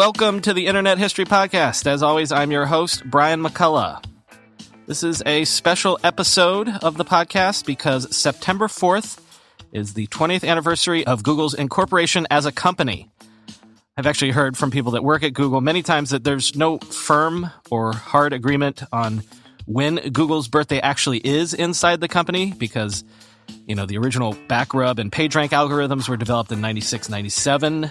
Welcome to the Internet History Podcast. As always, I'm your host, Brian McCullough. This is a special episode of the podcast because September 4th is the 20th anniversary of Google's incorporation as a company. I've actually heard from people that work at Google many times that there's no firm or hard agreement on when Google's birthday actually is inside the company because, you know, the original backrub and PageRank algorithms were developed in 96, 97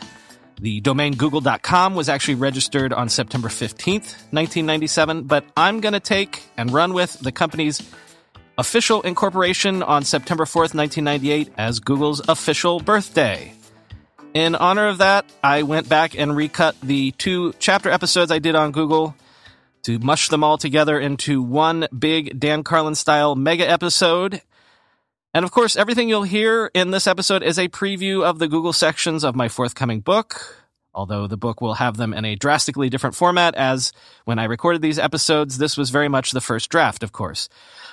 the domain google.com was actually registered on September 15th, 1997, but I'm going to take and run with the company's official incorporation on September 4th, 1998 as Google's official birthday. In honor of that, I went back and recut the two chapter episodes I did on Google to mush them all together into one big Dan Carlin style mega episode and of course, everything you'll hear in this episode is a preview of the Google sections of my forthcoming book, although the book will have them in a drastically different format as when I recorded these episodes, this was very much the first draft, of course.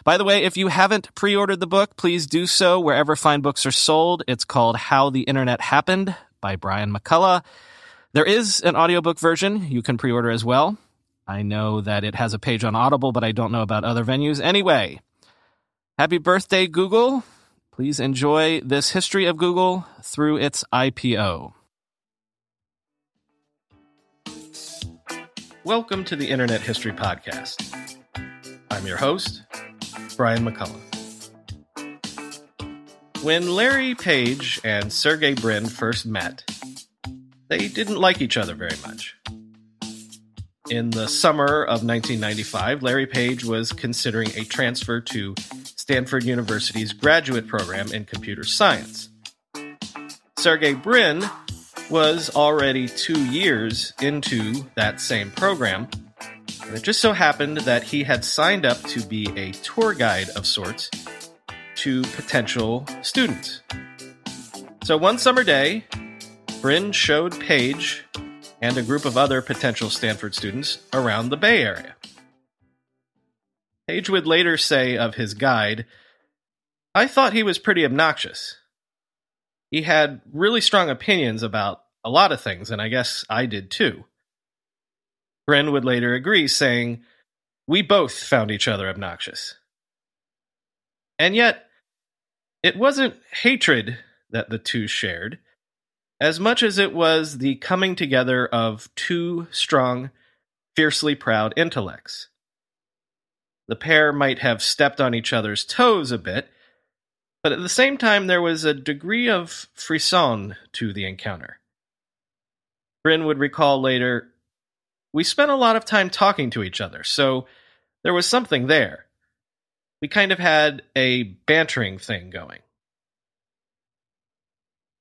By the way, if you haven't pre-ordered the book, please do so wherever fine books are sold. It's called How the Internet Happened by Brian McCullough. There is an audiobook version you can pre-order as well. I know that it has a page on Audible, but I don't know about other venues. Anyway, Happy birthday, Google. Please enjoy this history of Google through its IPO. Welcome to the Internet History Podcast. I'm your host, Brian McCullough. When Larry Page and Sergey Brin first met, they didn't like each other very much. In the summer of 1995, Larry Page was considering a transfer to Stanford University's graduate program in computer science. Sergey Brin was already two years into that same program, and it just so happened that he had signed up to be a tour guide of sorts to potential students. So one summer day, Brin showed Page and a group of other potential Stanford students around the Bay Area. Page would later say of his guide, I thought he was pretty obnoxious. He had really strong opinions about a lot of things, and I guess I did too. Brin would later agree, saying, We both found each other obnoxious. And yet, it wasn't hatred that the two shared, as much as it was the coming together of two strong, fiercely proud intellects. The pair might have stepped on each other's toes a bit, but at the same time, there was a degree of frisson to the encounter. Brin would recall later, We spent a lot of time talking to each other, so there was something there. We kind of had a bantering thing going.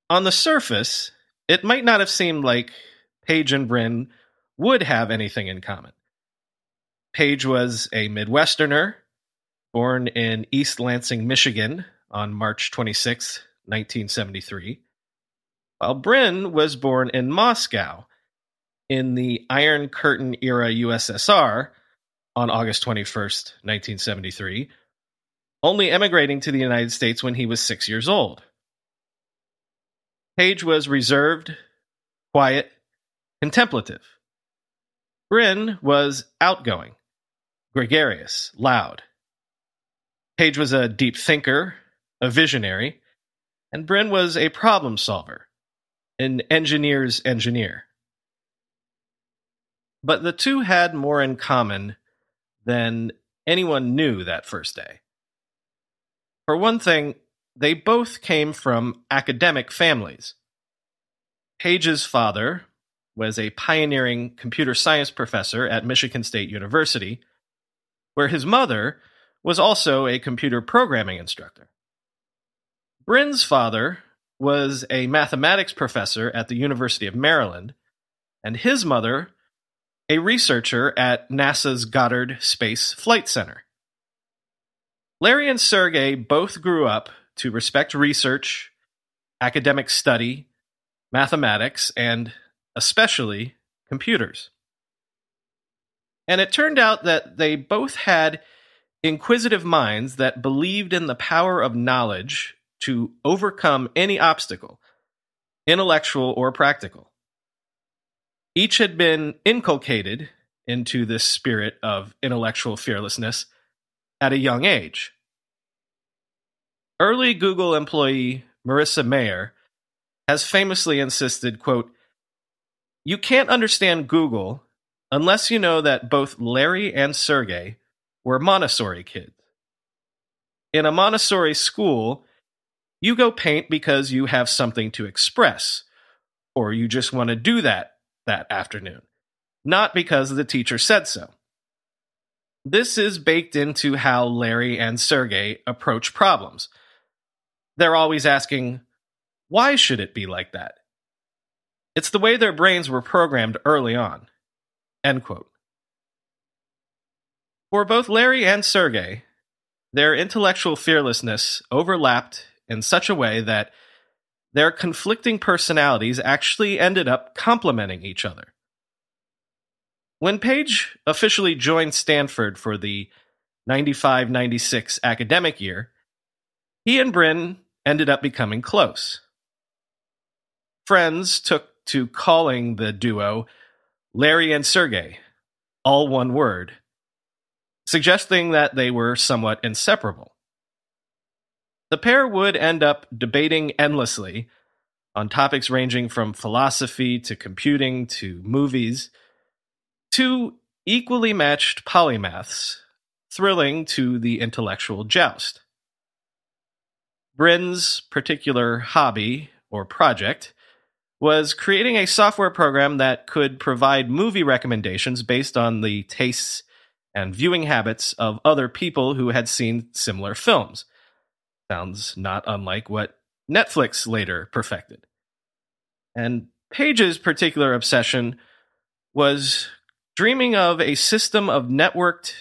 On the surface, it might not have seemed like Page and Brin would have anything in common. Page was a Midwesterner, born in East Lansing, Michigan on March 26, 1973, while Brin was born in Moscow in the Iron Curtain era USSR on August 21, 1973, only emigrating to the United States when he was six years old. Page was reserved, quiet, contemplative. Brin was outgoing, gregarious, loud. Page was a deep thinker, a visionary, and Brin was a problem solver, an engineer's engineer. But the two had more in common than anyone knew that first day. For one thing, they both came from academic families. Page's father was a pioneering computer science professor at Michigan State University where his mother was also a computer programming instructor. Brin's father was a mathematics professor at the University of Maryland, and his mother a researcher at NASA's Goddard Space Flight Center. Larry and Sergey both grew up to respect research, academic study, mathematics, and especially computers. And it turned out that they both had inquisitive minds that believed in the power of knowledge to overcome any obstacle, intellectual or practical. Each had been inculcated into this spirit of intellectual fearlessness at a young age. Early Google employee Marissa Mayer has famously insisted, quote, You can't understand Google unless you know that both Larry and Sergey were Montessori kids. In a Montessori school, you go paint because you have something to express, or you just want to do that that afternoon, not because the teacher said so. This is baked into how Larry and Sergey approach problems. They're always asking, why should it be like that? It's the way their brains were programmed early on. End quote. For both Larry and Sergey, their intellectual fearlessness overlapped in such a way that their conflicting personalities actually ended up complementing each other. When Page officially joined Stanford for the 95 96 academic year, he and Brin ended up becoming close. Friends took to calling the duo Larry and Sergey, all one word, suggesting that they were somewhat inseparable. The pair would end up debating endlessly on topics ranging from philosophy to computing to movies two equally matched polymaths, thrilling to the intellectual joust. Brin's particular hobby or project was creating a software program that could provide movie recommendations based on the tastes and viewing habits of other people who had seen similar films. Sounds not unlike what Netflix later perfected. And Page's particular obsession was dreaming of a system of networked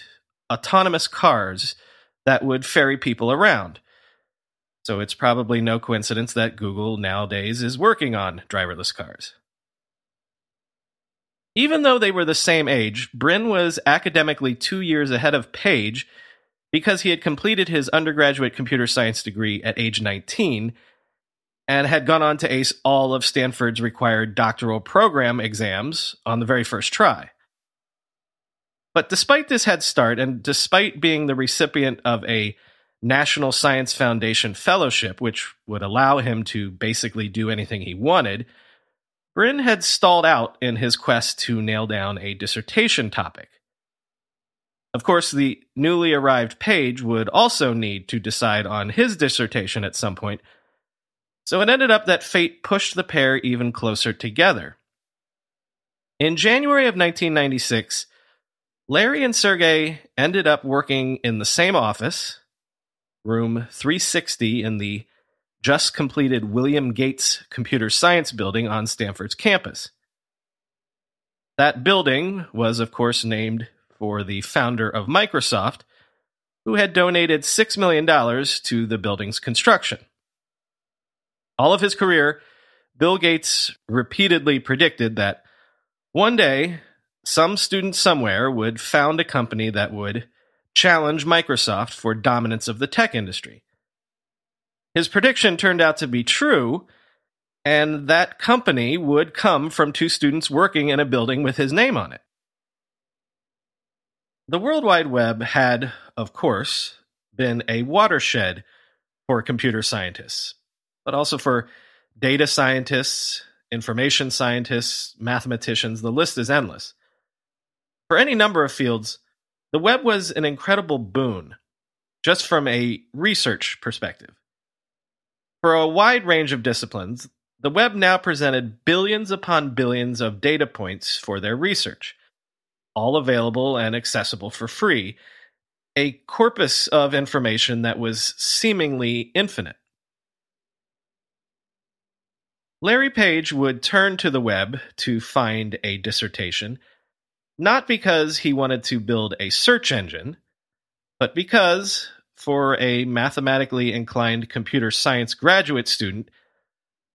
autonomous cars that would ferry people around. So it's probably no coincidence that Google nowadays is working on driverless cars. Even though they were the same age, Brin was academically two years ahead of Page because he had completed his undergraduate computer science degree at age 19 and had gone on to ace all of Stanford's required doctoral program exams on the very first try. But despite this head start, and despite being the recipient of a National Science Foundation fellowship, which would allow him to basically do anything he wanted, Brin had stalled out in his quest to nail down a dissertation topic. Of course, the newly arrived Page would also need to decide on his dissertation at some point, so it ended up that fate pushed the pair even closer together. In January of 1996, Larry and Sergey ended up working in the same office, room 360 in the just completed William Gates Computer Science building on Stanford's campus. That building was, of course, named for the founder of Microsoft, who had donated $6 million to the building's construction. All of his career, Bill Gates repeatedly predicted that one day some student somewhere would found a company that would challenge Microsoft for dominance of the tech industry. His prediction turned out to be true, and that company would come from two students working in a building with his name on it. The World Wide Web had, of course, been a watershed for computer scientists but also for data scientists, information scientists, mathematicians. The list is endless. For any number of fields, the web was an incredible boon, just from a research perspective. For a wide range of disciplines, the web now presented billions upon billions of data points for their research, all available and accessible for free, a corpus of information that was seemingly infinite. Larry Page would turn to the web to find a dissertation, not because he wanted to build a search engine, but because, for a mathematically inclined computer science graduate student,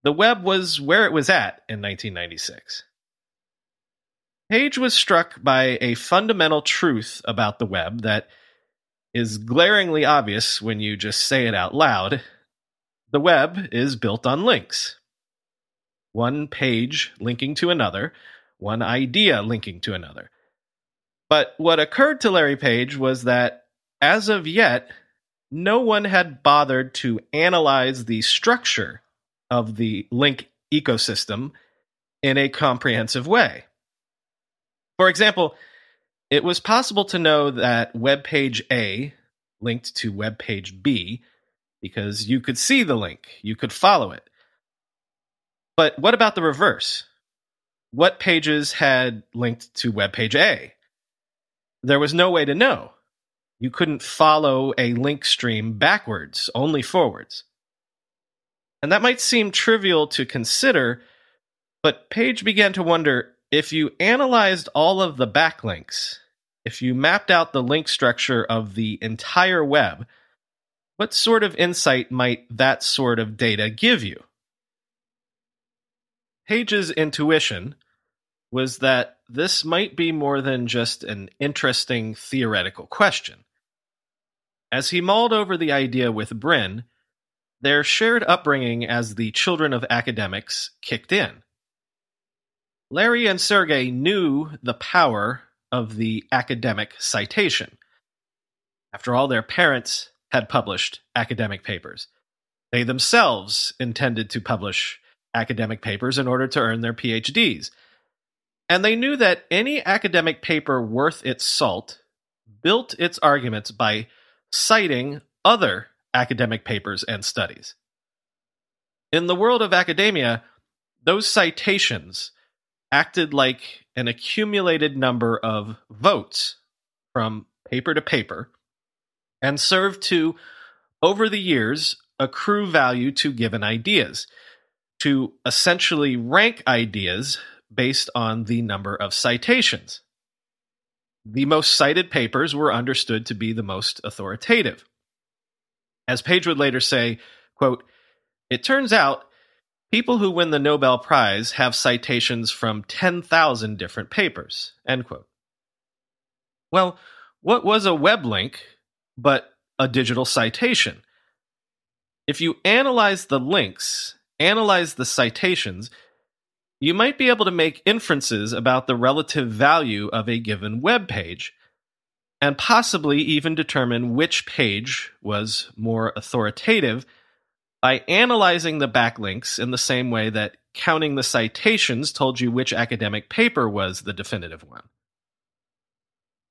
the web was where it was at in 1996. Page was struck by a fundamental truth about the web that is glaringly obvious when you just say it out loud. The web is built on links. One page linking to another, one idea linking to another. But what occurred to Larry Page was that, as of yet, no one had bothered to analyze the structure of the link ecosystem in a comprehensive way. For example, it was possible to know that web page A linked to web page B because you could see the link, you could follow it. But what about the reverse? What pages had linked to web page A? There was no way to know. You couldn't follow a link stream backwards, only forwards. And that might seem trivial to consider, but Page began to wonder if you analyzed all of the backlinks, if you mapped out the link structure of the entire web, what sort of insight might that sort of data give you? Page's intuition was that this might be more than just an interesting theoretical question. As he mulled over the idea with Brin, their shared upbringing as the children of academics kicked in. Larry and Sergey knew the power of the academic citation. After all, their parents had published academic papers. They themselves intended to publish academic papers in order to earn their PhDs. And they knew that any academic paper worth its salt built its arguments by citing other academic papers and studies. In the world of academia, those citations acted like an accumulated number of votes from paper to paper and served to, over the years, accrue value to given ideas, to essentially rank ideas based on the number of citations. The most cited papers were understood to be the most authoritative. As Page would later say, quote, it turns out People who win the Nobel Prize have citations from 10,000 different papers. End quote. Well, what was a web link but a digital citation? If you analyze the links, analyze the citations, you might be able to make inferences about the relative value of a given web page, and possibly even determine which page was more authoritative by analyzing the backlinks in the same way that counting the citations told you which academic paper was the definitive one.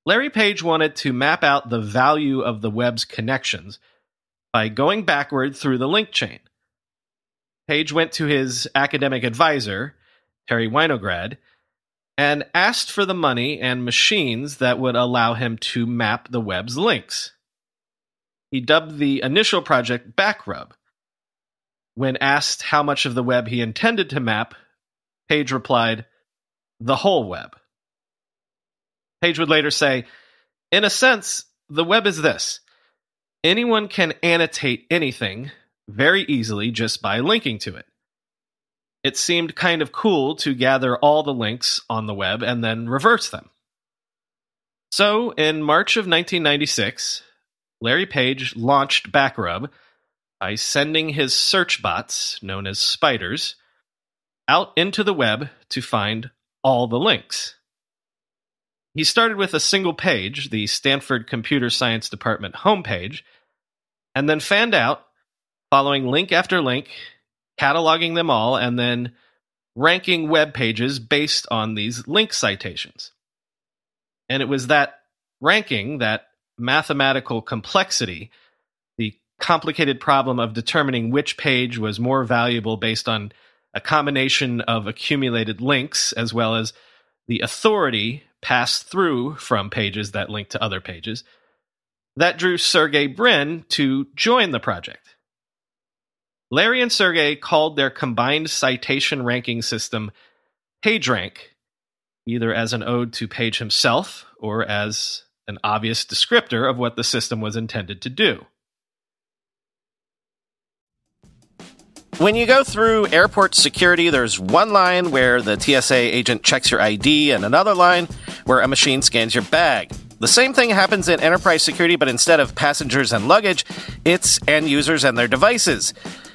Larry Page wanted to map out the value of the web's connections by going backward through the link chain. Page went to his academic advisor, Terry Winograd, and asked for the money and machines that would allow him to map the web's links. He dubbed the initial project Backrub, when asked how much of the web he intended to map, Page replied, the whole web. Page would later say, in a sense, the web is this. Anyone can annotate anything very easily just by linking to it. It seemed kind of cool to gather all the links on the web and then reverse them. So, in March of 1996, Larry Page launched Backrub by sending his search bots, known as spiders, out into the web to find all the links. He started with a single page, the Stanford Computer Science Department homepage, and then fanned out, following link after link, cataloging them all, and then ranking web pages based on these link citations. And it was that ranking, that mathematical complexity, the complicated problem of determining which page was more valuable based on a combination of accumulated links as well as the authority passed through from pages that link to other pages. That drew Sergey Brin to join the project. Larry and Sergey called their combined citation ranking system PageRank, either as an ode to Page himself or as an obvious descriptor of what the system was intended to do. When you go through airport security, there's one line where the TSA agent checks your ID and another line where a machine scans your bag. The same thing happens in enterprise security, but instead of passengers and luggage, it's end users and their devices.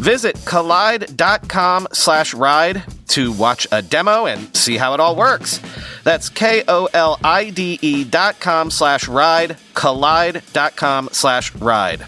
Visit kolide.com slash ride to watch a demo and see how it all works. That's K-O-L-I-D-E dot com slash ride, kolide.com slash ride.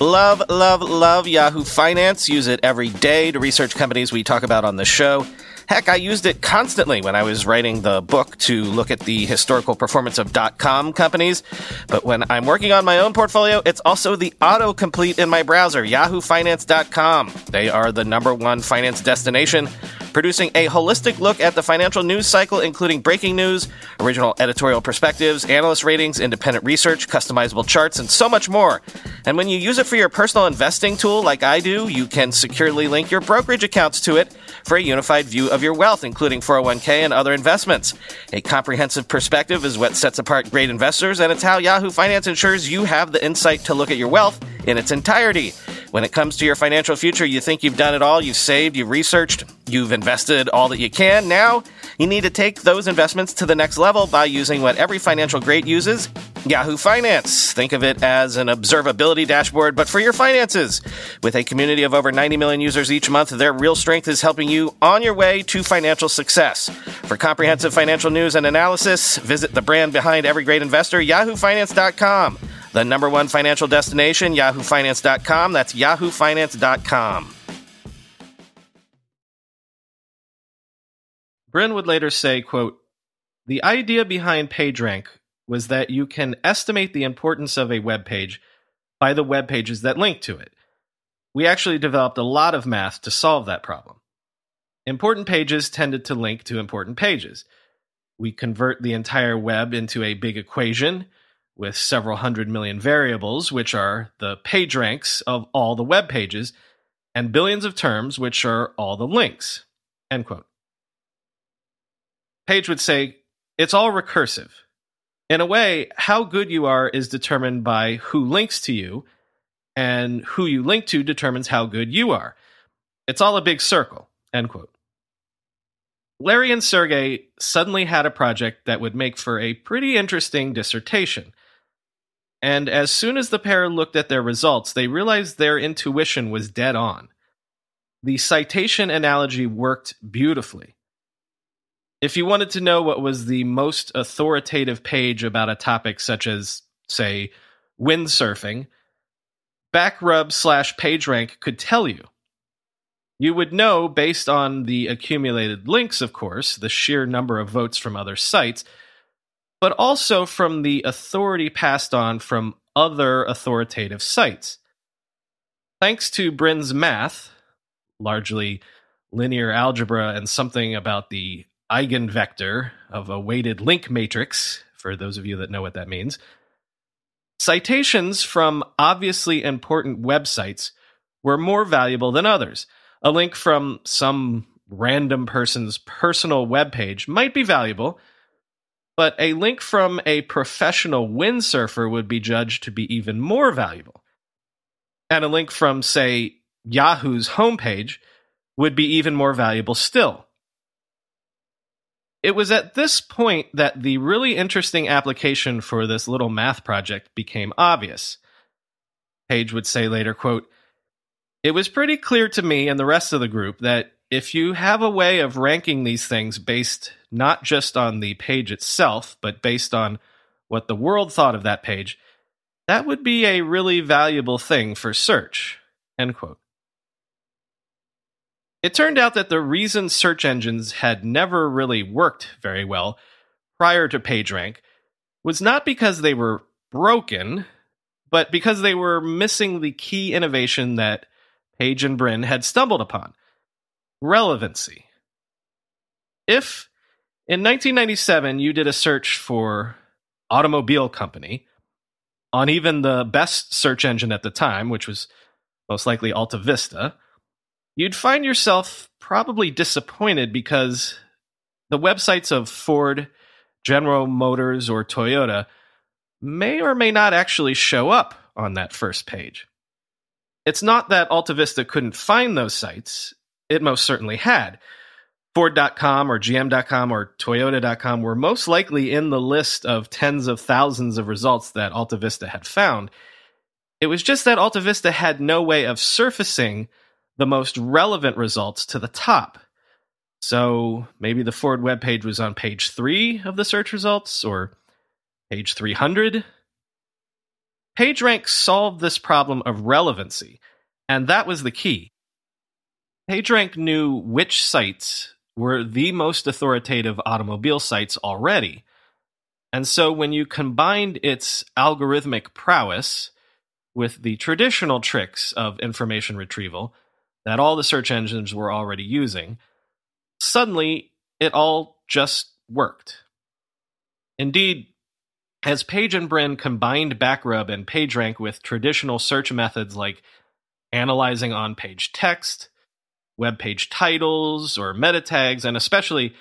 Love, love, love Yahoo Finance. Use it every day to research companies we talk about on the show. Heck, I used it constantly when I was writing the book to look at the historical performance of dot com companies. But when I'm working on my own portfolio, it's also the autocomplete in my browser, yahoofinance.com. They are the number one finance destination producing a holistic look at the financial news cycle, including breaking news, original editorial perspectives, analyst ratings, independent research, customizable charts, and so much more. And when you use it for your personal investing tool, like I do, you can securely link your brokerage accounts to it for a unified view of your wealth, including 401k and other investments. A comprehensive perspective is what sets apart great investors, and it's how Yahoo Finance ensures you have the insight to look at your wealth in its entirety. When it comes to your financial future, you think you've done it all, you've saved, you've researched, you've invested all that you can. Now, you need to take those investments to the next level by using what every financial great uses Yahoo Finance. Think of it as an observability dashboard, but for your finances. With a community of over 90 million users each month, their real strength is helping you on your way to financial success. For comprehensive financial news and analysis, visit the brand behind every great investor, yahoofinance.com. The number one financial destination, yahoofinance.com. That's yahoofinance.com. Brin would later say, quote, The idea behind PageRank was that you can estimate the importance of a web page by the web pages that link to it. We actually developed a lot of math to solve that problem. Important pages tended to link to important pages. We convert the entire web into a big equation with several hundred million variables, which are the page ranks of all the web pages, and billions of terms, which are all the links. End quote. Page would say, it's all recursive. In a way, how good you are is determined by who links to you, and who you link to determines how good you are. It's all a big circle. End quote. Larry and Sergey suddenly had a project that would make for a pretty interesting dissertation. And as soon as the pair looked at their results, they realized their intuition was dead on. The citation analogy worked beautifully. If you wanted to know what was the most authoritative page about a topic such as, say, windsurfing, Backrub slash PageRank could tell you. You would know based on the accumulated links, of course, the sheer number of votes from other sites, but also from the authority passed on from other authoritative sites. Thanks to Brin's math, largely linear algebra and something about the eigenvector of a weighted link matrix, for those of you that know what that means, citations from obviously important websites were more valuable than others. A link from some random person's personal webpage might be valuable, but a link from a professional windsurfer would be judged to be even more valuable. And a link from, say, Yahoo's homepage would be even more valuable still. It was at this point that the really interesting application for this little math project became obvious. Page would say later, quote, It was pretty clear to me and the rest of the group that if you have a way of ranking these things based not just on the page itself, but based on what the world thought of that page, that would be a really valuable thing for search. End quote. It turned out that the reason search engines had never really worked very well prior to PageRank was not because they were broken, but because they were missing the key innovation that Page and Brin had stumbled upon relevancy. If in 1997 you did a search for automobile company on even the best search engine at the time, which was most likely Alta Vista, you'd find yourself probably disappointed because the websites of Ford, General Motors, or Toyota may or may not actually show up on that first page. It's not that Alta Vista couldn't find those sites, it most certainly had. Ford.com or GM.com or Toyota.com were most likely in the list of tens of thousands of results that Alta Vista had found. It was just that Alta Vista had no way of surfacing the most relevant results to the top. So maybe the Ford webpage was on page three of the search results or page 300. PageRank solved this problem of relevancy, and that was the key. PageRank knew which sites were the most authoritative automobile sites already. And so when you combined its algorithmic prowess with the traditional tricks of information retrieval, that all the search engines were already using, suddenly it all just worked. Indeed, as Page and Brin combined Backrub and PageRank with traditional search methods like analyzing on page text, web page titles, or meta tags, and especially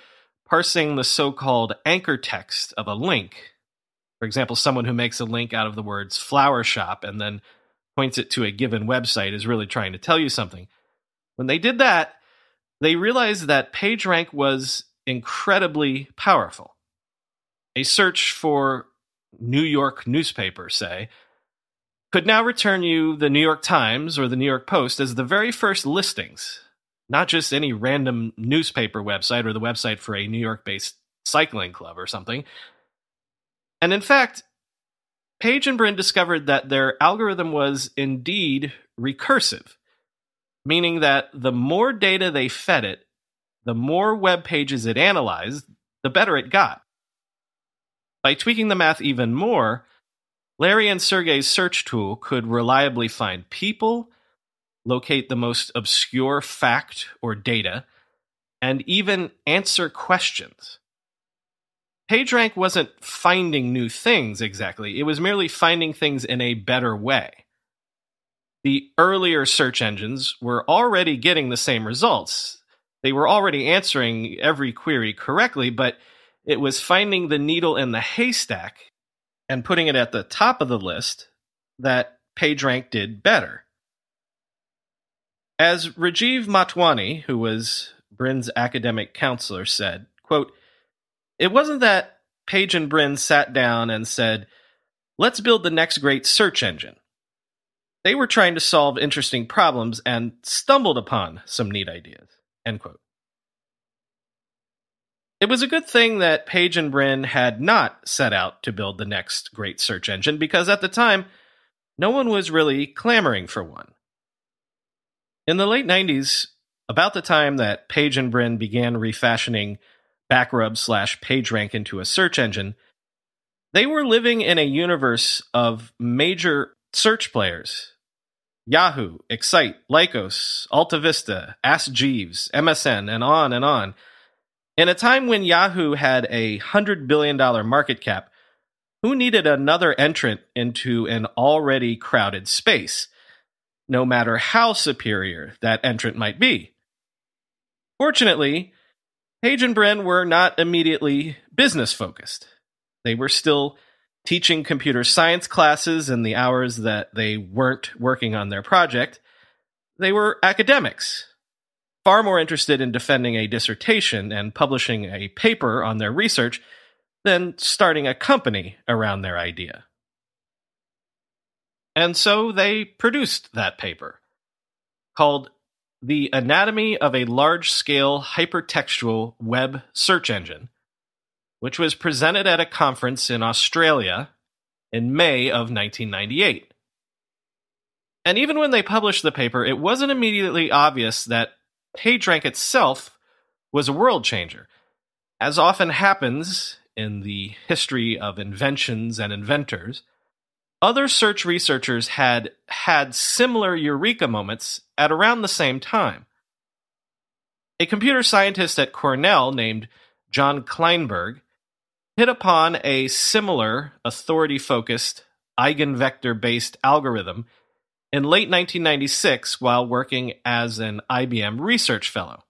parsing the so called anchor text of a link. For example, someone who makes a link out of the words flower shop and then points it to a given website is really trying to tell you something. When they did that, they realized that PageRank was incredibly powerful. A search for New York newspaper, say, could now return you the New York Times or the New York Post as the very first listings, not just any random newspaper website or the website for a New York based cycling club or something. And in fact, Page and Brin discovered that their algorithm was indeed recursive meaning that the more data they fed it, the more web pages it analyzed, the better it got. By tweaking the math even more, Larry and Sergey's search tool could reliably find people, locate the most obscure fact or data, and even answer questions. PageRank wasn't finding new things exactly, it was merely finding things in a better way the earlier search engines were already getting the same results. They were already answering every query correctly, but it was finding the needle in the haystack and putting it at the top of the list that PageRank did better. As Rajeev Motwani, who was Brin's academic counselor, said, quote, It wasn't that Page and Brin sat down and said, Let's build the next great search engine. They were trying to solve interesting problems and stumbled upon some neat ideas. End quote. It was a good thing that Page and Brin had not set out to build the next great search engine because at the time, no one was really clamoring for one. In the late 90s, about the time that Page and Brin began refashioning Backrub slash PageRank into a search engine, they were living in a universe of major search players Yahoo, Excite, Lycos, AltaVista, Ask Jeeves, MSN, and on and on. In a time when Yahoo had a $100 billion market cap, who needed another entrant into an already crowded space, no matter how superior that entrant might be? Fortunately, Page and Brin were not immediately business focused. They were still teaching computer science classes in the hours that they weren't working on their project, they were academics, far more interested in defending a dissertation and publishing a paper on their research than starting a company around their idea. And so they produced that paper called The Anatomy of a Large Scale Hypertextual Web Search Engine, which was presented at a conference in Australia in May of 1998. And even when they published the paper, it wasn't immediately obvious that PageRank itself was a world changer. As often happens in the history of inventions and inventors, other search researchers had had similar eureka moments at around the same time. A computer scientist at Cornell named Jon Kleinberg hit upon a similar authority focused eigenvector based algorithm in late 1996 while working as an IBM research fellow.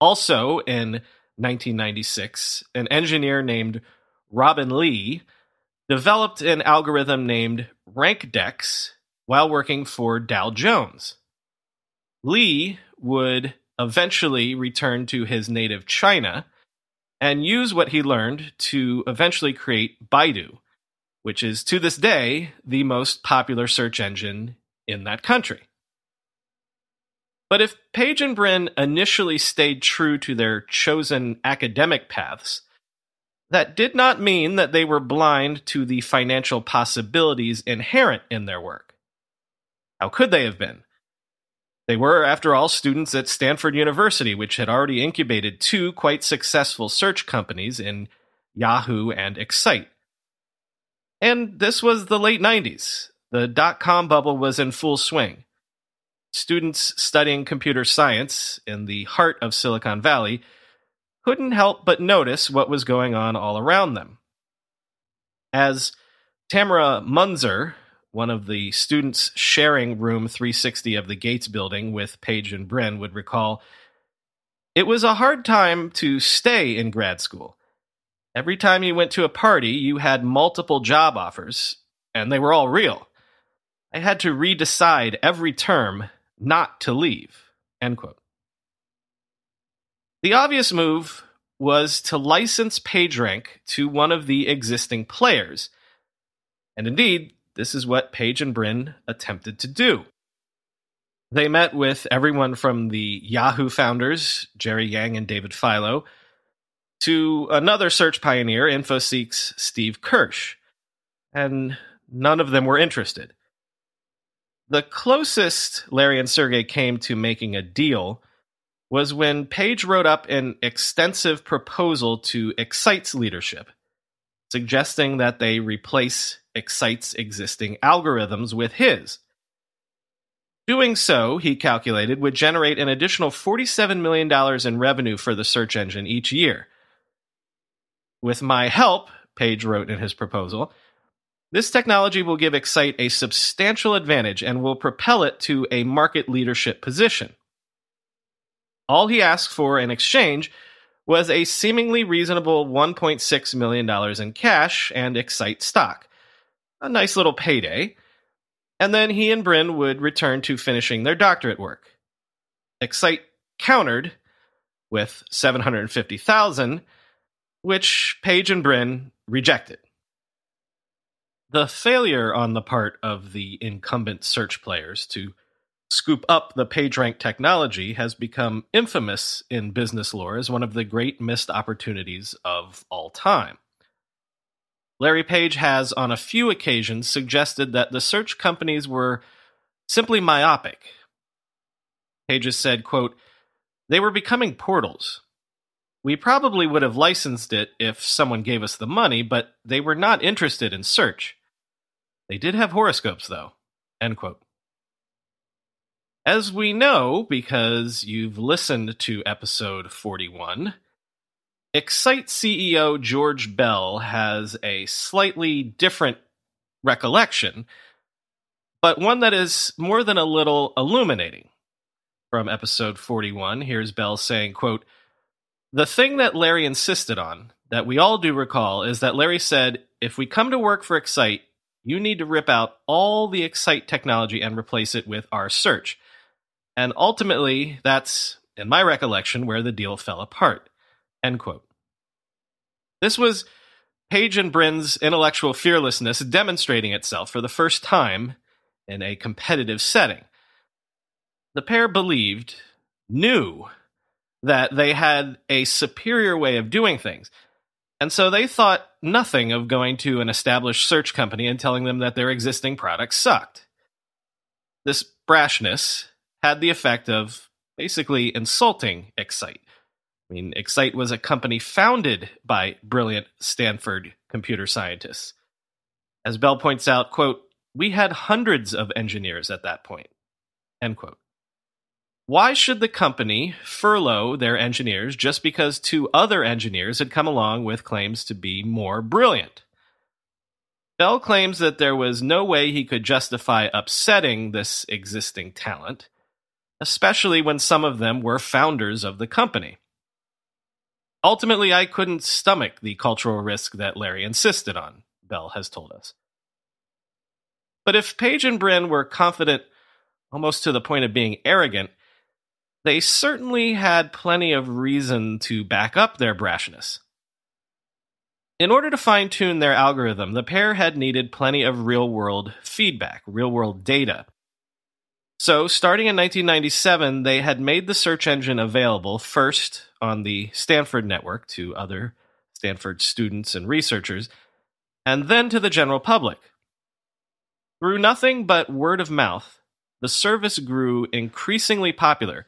Also in 1996, an engineer named Robin Li developed an algorithm named RankDex while working for Dow Jones. Li would eventually return to his native China and use what he learned to eventually create Baidu, which is to this day the most popular search engine in that country. But if Page and Brin initially stayed true to their chosen academic paths, that did not mean that they were blind to the financial possibilities inherent in their work. How could they have been? They were, after all, students at Stanford University, which had already incubated two quite successful search companies in Yahoo and Excite. And this was the late 90s. The dot com bubble was in full swing. Students studying computer science in the heart of Silicon Valley couldn't help but notice what was going on all around them. As Tamara Munzner, one of the students sharing room 360 of the Gates building with Page and Brin, would recall, it was a hard time to stay in grad school. Every time you went to a party, you had multiple job offers, and they were all real. I had to redecide every term not to leave. End quote. The obvious move was to license PageRank to one of the existing players. And indeed, this is what Page and Brin attempted to do. They met with everyone from the Yahoo founders, Jerry Yang and David Filo, to another search pioneer, InfoSeek's Steve Kirsch. And none of them were interested. The closest Larry and Sergey came to making a deal was when Page wrote up an extensive proposal to Excite's leadership, suggesting that they replace Excite's existing algorithms with his. Doing so, he calculated, would generate an additional $47 million in revenue for the search engine each year. With my help, Page wrote in his proposal, this technology will give Excite a substantial advantage and will propel it to a market leadership position. All he asked for in exchange was a seemingly reasonable $1.6 million in cash and Excite stock. A nice little payday. And then he and Brin would return to finishing their doctorate work. Excite countered with 750,000, which Page and Brin rejected. The failure on the part of the incumbent search players to scoop up the PageRank technology has become infamous in business lore as one of the great missed opportunities of all time. Larry Page has, on a few occasions, suggested that the search companies were simply myopic. Page has said, quote, they were becoming portals. We probably would have licensed it if someone gave us the money, but they were not interested in search. They did have horoscopes, though. End quote. As we know, because you've listened to episode 41, Excite CEO George Bell has a slightly different recollection, but one that is more than a little illuminating. From episode 41, here's Bell saying, quote, The thing that Larry insisted on, that we all do recall, is that Larry said, if we come to work for Excite, you need to rip out all the Excite technology and replace it with our search. And ultimately, that's, in my recollection, where the deal fell apart. End quote. This was Page and Brin's intellectual fearlessness demonstrating itself for the first time in a competitive setting. the pair believed, knew, that they had a superior way of doing things. And so they thought nothing of going to an established search company and telling them that their existing products sucked. This brashness had the effect of basically insulting Excite. I mean, Excite was a company founded by brilliant Stanford computer scientists. As Bell points out, quote, we had hundreds of engineers at that point, end quote. Why should the company furlough their engineers just because two other engineers had come along with claims to be more brilliant? Bell claims that there was no way he could justify upsetting this existing talent, especially when some of them were founders of the company. Ultimately, I couldn't stomach the cultural risk that Larry insisted on, Bell has told us. But if Page and Brin were confident almost to the point of being arrogant, they certainly had plenty of reason to back up their brashness. In order to fine tune their algorithm, the pair had needed plenty of real world feedback, real world data. So, starting in 1997, they had made the search engine available first on the Stanford network to other Stanford students and researchers, and then to the general public. Through nothing but word of mouth, the service grew increasingly popular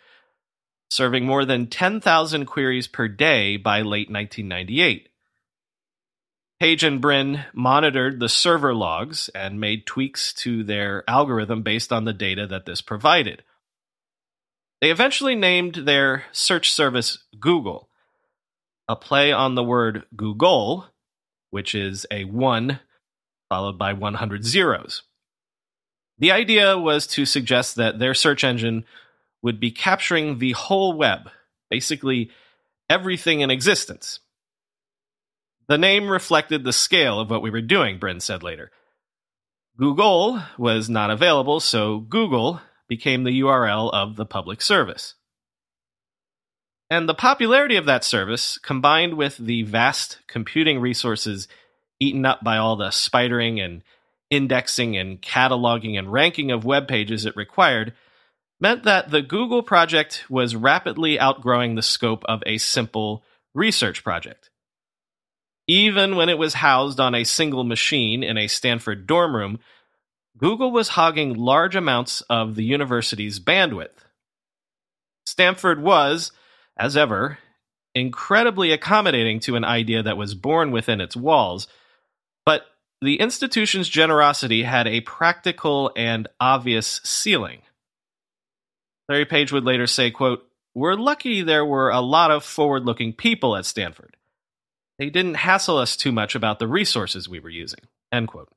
serving more than 10,000 queries per day by late 1998. Page and Brin monitored the server logs and made tweaks to their algorithm based on the data that this provided. They eventually named their search service googol, a play on the word Google, which is a 1 followed by 100 zeros. The idea was to suggest that their search engine would be capturing the whole web, basically everything in existence. The name reflected the scale of what we were doing, Brin said later. Googol was not available, so Google became the URL of the public service. And the popularity of that service, combined with the vast computing resources eaten up by all the spidering and indexing and cataloging and ranking of web pages it required, meant that the Google project was rapidly outgrowing the scope of a simple research project. Even when it was housed on a single machine in a Stanford dorm room, Google was hogging large amounts of the university's bandwidth. Stanford was, as ever, incredibly accommodating to an idea that was born within its walls, but the institution's generosity had a practical and obvious ceiling. Larry Page would later say, quote, We're lucky there were a lot of forward looking people at Stanford. They didn't hassle us too much about the resources we were using. End quote.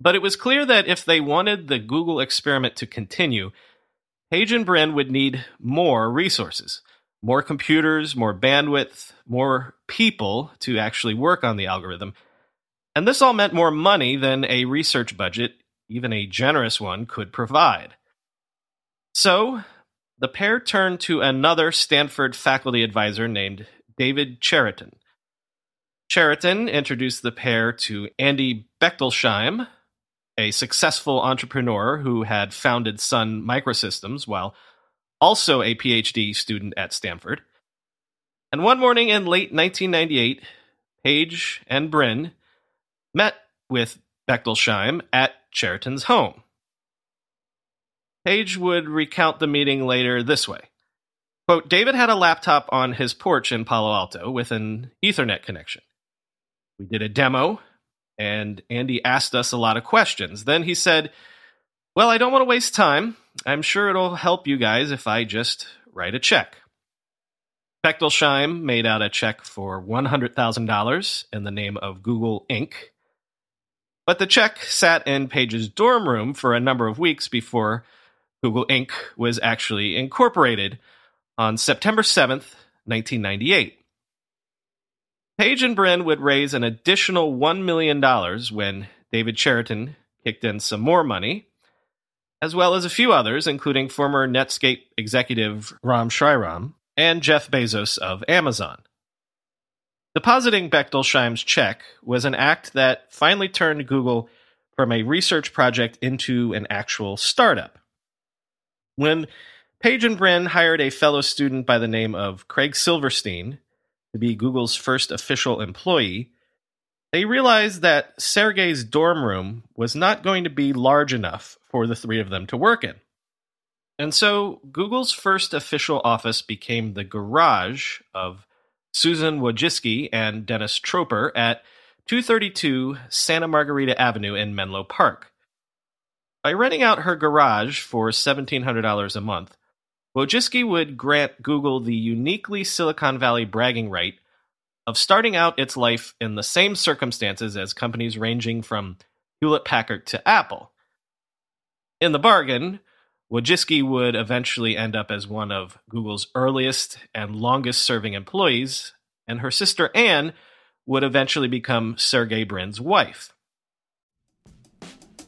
But it was clear that if they wanted the Google experiment to continue, Page and Brin would need more resources, more computers, more bandwidth, more people to actually work on the algorithm. And this all meant more money than a research budget, even a generous one, could provide. So the pair turned to another Stanford faculty advisor named David Cheriton. Cheriton introduced the pair to Andy Bechtolsheim, a successful entrepreneur who had founded Sun Microsystems while also a PhD student at Stanford. And one morning in late 1998, Page and Brin met with Bechtolsheim at Cheriton's home. Page would recount the meeting later this way. Quote, David had a laptop on his porch in Palo Alto with an Ethernet connection. We did a demo, and Andy asked us a lot of questions. Then he said, Well, I don't want to waste time. I'm sure it'll help you guys if I just write a check. Bechtolsheim made out a check for $100,000 in the name of Google Inc. But the check sat in Page's dorm room for a number of weeks before Google Inc. was actually incorporated on September 7th, 1998. Page and Brin would raise an additional $1 million when David Cheriton kicked in some more money, as well as a few others, including former Netscape executive Ram Shriram and Jeff Bezos of Amazon. Depositing Bechtolsheim's check was an act that finally turned Google from a research project into an actual startup. When Page and Brin hired a fellow student by the name of Craig Silverstein to be Google's first official employee, they realized that Sergey's dorm room was not going to be large enough for the three of them to work in. And so Google's first official office became the garage of Susan Wojcicki and Dennis Troper at 232 Santa Margarita Avenue in Menlo Park. By renting out her garage for $1,700 a month, Wojcicki would grant Google the uniquely Silicon Valley bragging right of starting out its life in the same circumstances as companies ranging from Hewlett Packard to Apple. In the bargain, Wojcicki would eventually end up as one of Google's earliest and longest serving employees, and her sister Anne would eventually become Sergey Brin's wife.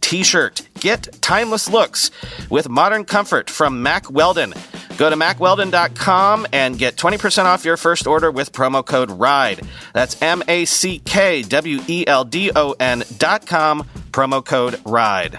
t shirt. Get timeless looks with modern comfort from Mack Weldon. Go to mackweldon.com and get 20% off your first order with promo code RIDE. That's M A C K W E L D O N.com, promo code RIDE.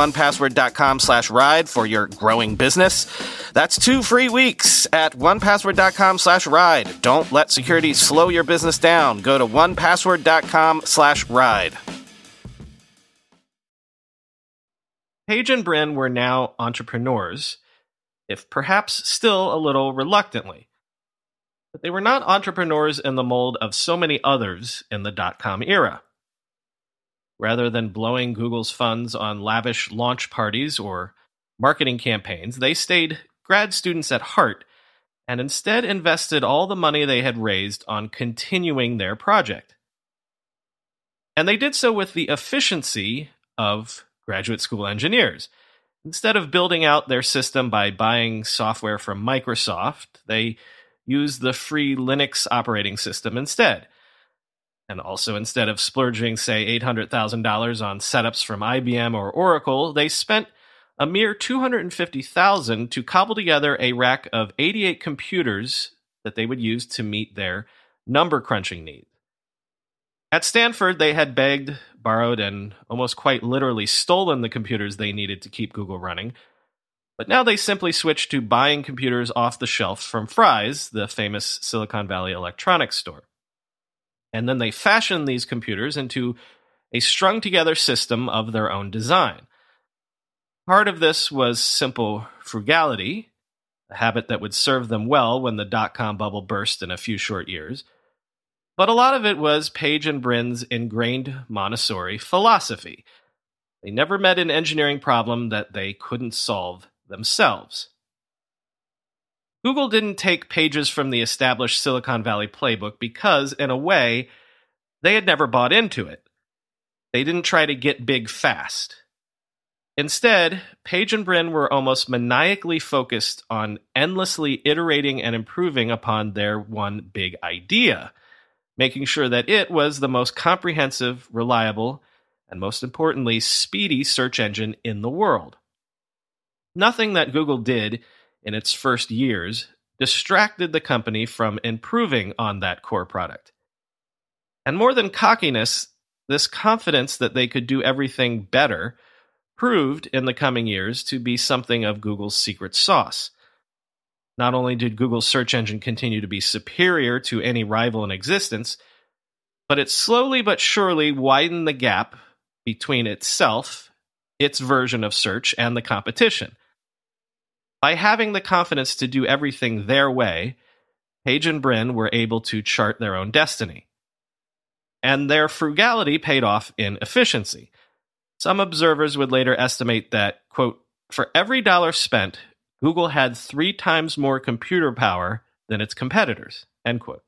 1password.com slash ride for your growing business. That's two free weeks at 1password.com slash ride. Don't let security slow your business down. Go to 1password.com slash ride. Page and Brin were now entrepreneurs, if perhaps still a little reluctantly. But they were not entrepreneurs in the mold of so many others in the dot com era. Rather than blowing Google's funds on lavish launch parties or marketing campaigns, they stayed grad students at heart and instead invested all the money they had raised on continuing their project. And they did so with the efficiency of graduate school engineers. Instead of building out their system by buying software from Microsoft, they used the free Linux operating system instead. And also, instead of splurging, say, $800,000 on setups from IBM or Oracle, they spent a mere 250,000 to cobble together a rack of 88 computers that they would use to meet their number crunching needs. At Stanford, they had begged, borrowed, and almost quite literally stolen the computers they needed to keep Google running. But now they simply switched to buying computers off the shelf from Fry's, the famous Silicon Valley electronics store. And then they fashioned these computers into a strung together system of their own design. Part of this was simple frugality, a habit that would serve them well when the dot com bubble burst in a few short years. But a lot of it was Page and Brin's ingrained Montessori philosophy. They never met an engineering problem that they couldn't solve themselves. Google didn't take pages from the established Silicon Valley playbook because, in a way, they had never bought into it. They didn't try to get big fast. Instead, Page and Brin were almost maniacally focused on endlessly iterating and improving upon their one big idea, making sure that it was the most comprehensive, reliable, and most importantly, speedy search engine in the world. Nothing that Google did in its first years distracted the company from improving on that core product. And more than cockiness, this confidence that they could do everything better proved in the coming years to be something of Google's secret sauce. Not only did Google's search engine continue to be superior to any rival in existence, but it slowly but surely widened the gap between itself, its version of search, and the competition. By having the confidence to do everything their way, Page and Brin were able to chart their own destiny. And their frugality paid off in efficiency. Some observers would later estimate that, quote, for every dollar spent, Google had three times more computer power than its competitors, end quote.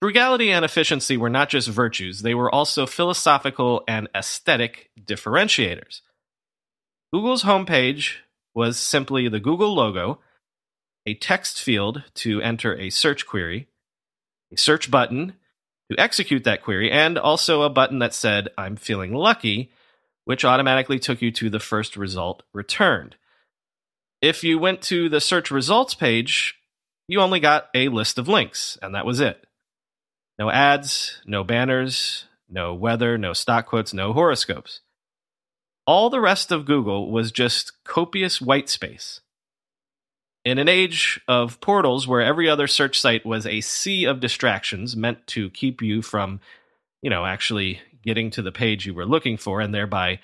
Frugality and efficiency were not just virtues, they were also philosophical and aesthetic differentiators. Google's homepage was simply the Google logo, a text field to enter a search query, a search button, to execute that query, and also a button that said, I'm feeling lucky, which automatically took you to the first result returned. If you went to the search results page, you only got a list of links, and that was it. No ads, no banners, no weather, no stock quotes, no horoscopes. All the rest of Google was just copious white space. In an age of portals where every other search site was a sea of distractions meant to keep you from, you know, actually getting to the page you were looking for and thereby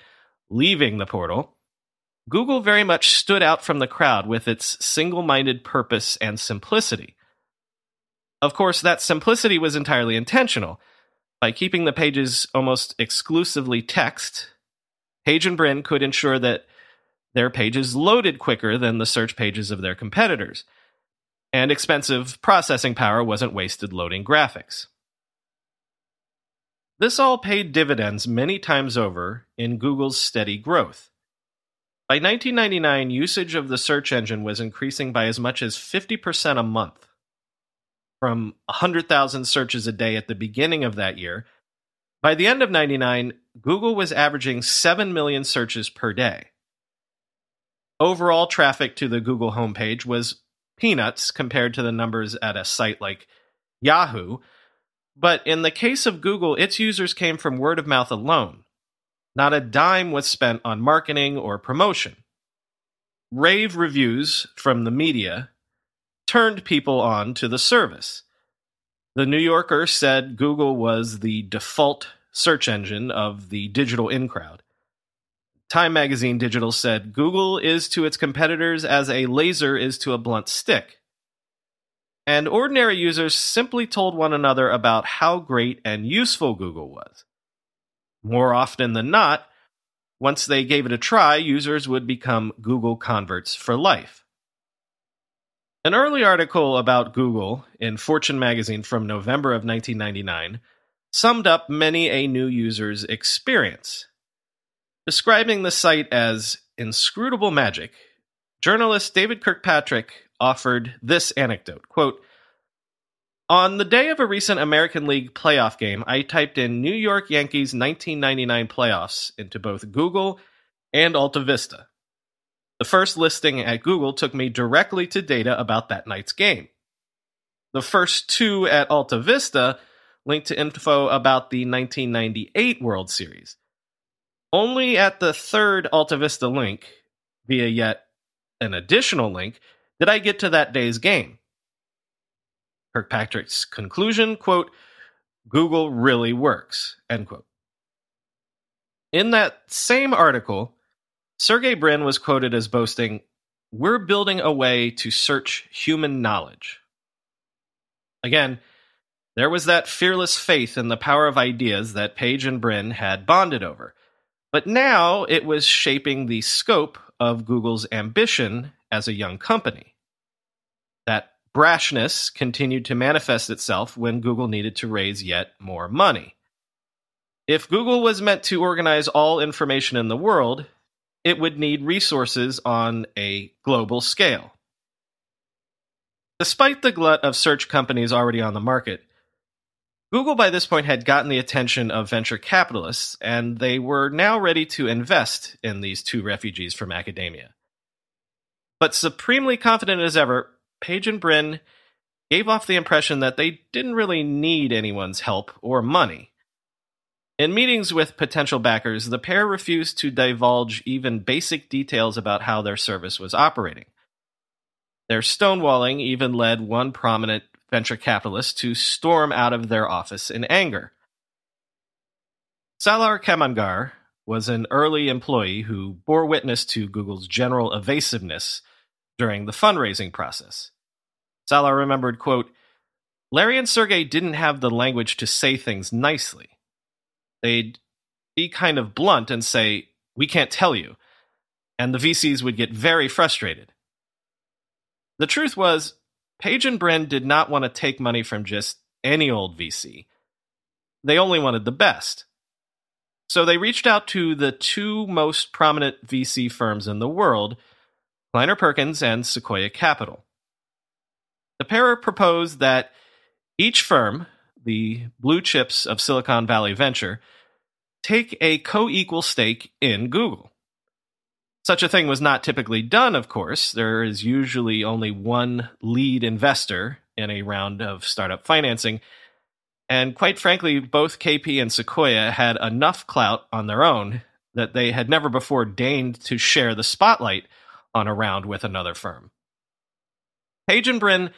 leaving the portal, Google very much stood out from the crowd with its single minded purpose and simplicity. Of course, that simplicity was entirely intentional. By keeping the pages almost exclusively text, Page and Brin could ensure that their pages loaded quicker than the search pages of their competitors, and expensive processing power wasn't wasted loading graphics. This all paid dividends many times over in Google's steady growth. By 1999, usage of the search engine was increasing by as much as 50% a month. From 100,000 searches a day at the beginning of that year, by the end of 99, Google was averaging 7 million searches per day overall traffic to the Google homepage was peanuts compared to the numbers at a site like Yahoo. But in the case of Google, its users came from word of mouth alone. Not a dime was spent on marketing or promotion. Rave reviews from the media turned people on to the service. The New Yorker said Google was the default search engine of the digital in crowd. Time Magazine Digital said Google is to its competitors as a laser is to a blunt stick. And ordinary users simply told one another about how great and useful Google was. More often than not, once they gave it a try, users would become Google converts for life. An early article about Google in Fortune magazine from November of 1999 summed up many a new user's experience Describing the site as inscrutable magic, journalist David Kirkpatrick offered this anecdote quote, On the day of a recent American League playoff game, I typed in New York Yankees 1999 playoffs into both Google and AltaVista. The first listing at Google took me directly to data about that night's game. The first two at Alta Vista linked to info about the 1998 World Series. Only at the third Alta Vista link, via yet an additional link, did I get to that day's game. Kirkpatrick's conclusion, quote, Google really works, end quote. In that same article, Sergey Brin was quoted as boasting, We're building a way to search human knowledge. Again, there was that fearless faith in the power of ideas that Page and Brin had bonded over. But now it was shaping the scope of Google's ambition as a young company. That brashness continued to manifest itself when Google needed to raise yet more money. If Google was meant to organize all information in the world, it would need resources on a global scale. Despite the glut of search companies already on the market, Google by this point had gotten the attention of venture capitalists, and they were now ready to invest in these two refugees from academia. But supremely confident as ever, Page and Brin gave off the impression that they didn't really need anyone's help or money. In meetings with potential backers, the pair refused to divulge even basic details about how their service was operating. Their stonewalling even led one prominent venture capitalist to storm out of their office in anger. Salar Kamangar was an early employee who bore witness to Google's general evasiveness during the fundraising process. Salar remembered, quote, Larry and Sergey didn't have the language to say things nicely. They'd be kind of blunt and say, We can't tell you. And the VCs would get very frustrated. The truth was, Page and Brin did not want to take money from just any old VC. They only wanted the best. So they reached out to the two most prominent VC firms in the world, Kleiner Perkins and Sequoia Capital. The pair proposed that each firm, the blue chips of Silicon Valley Venture, take a co equal stake in Google. Such a thing was not typically done, of course. There is usually only one lead investor in a round of startup financing. And quite frankly, both KP and Sequoia had enough clout on their own that they had never before deigned to share the spotlight on a round with another firm. Page and Brin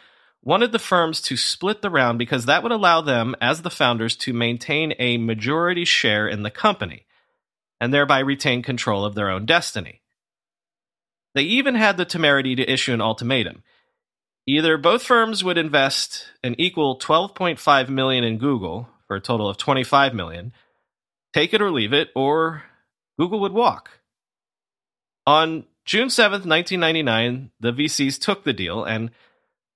wanted the firms to split the round because that would allow them, as the founders, to maintain a majority share in the company and thereby retain control of their own destiny. They even had the temerity to issue an ultimatum. Either both firms would invest an equal 12.5 million in Google for a total of 25 million, take it or leave it, or Google would walk. On June 7th, 1999, the VCs took the deal and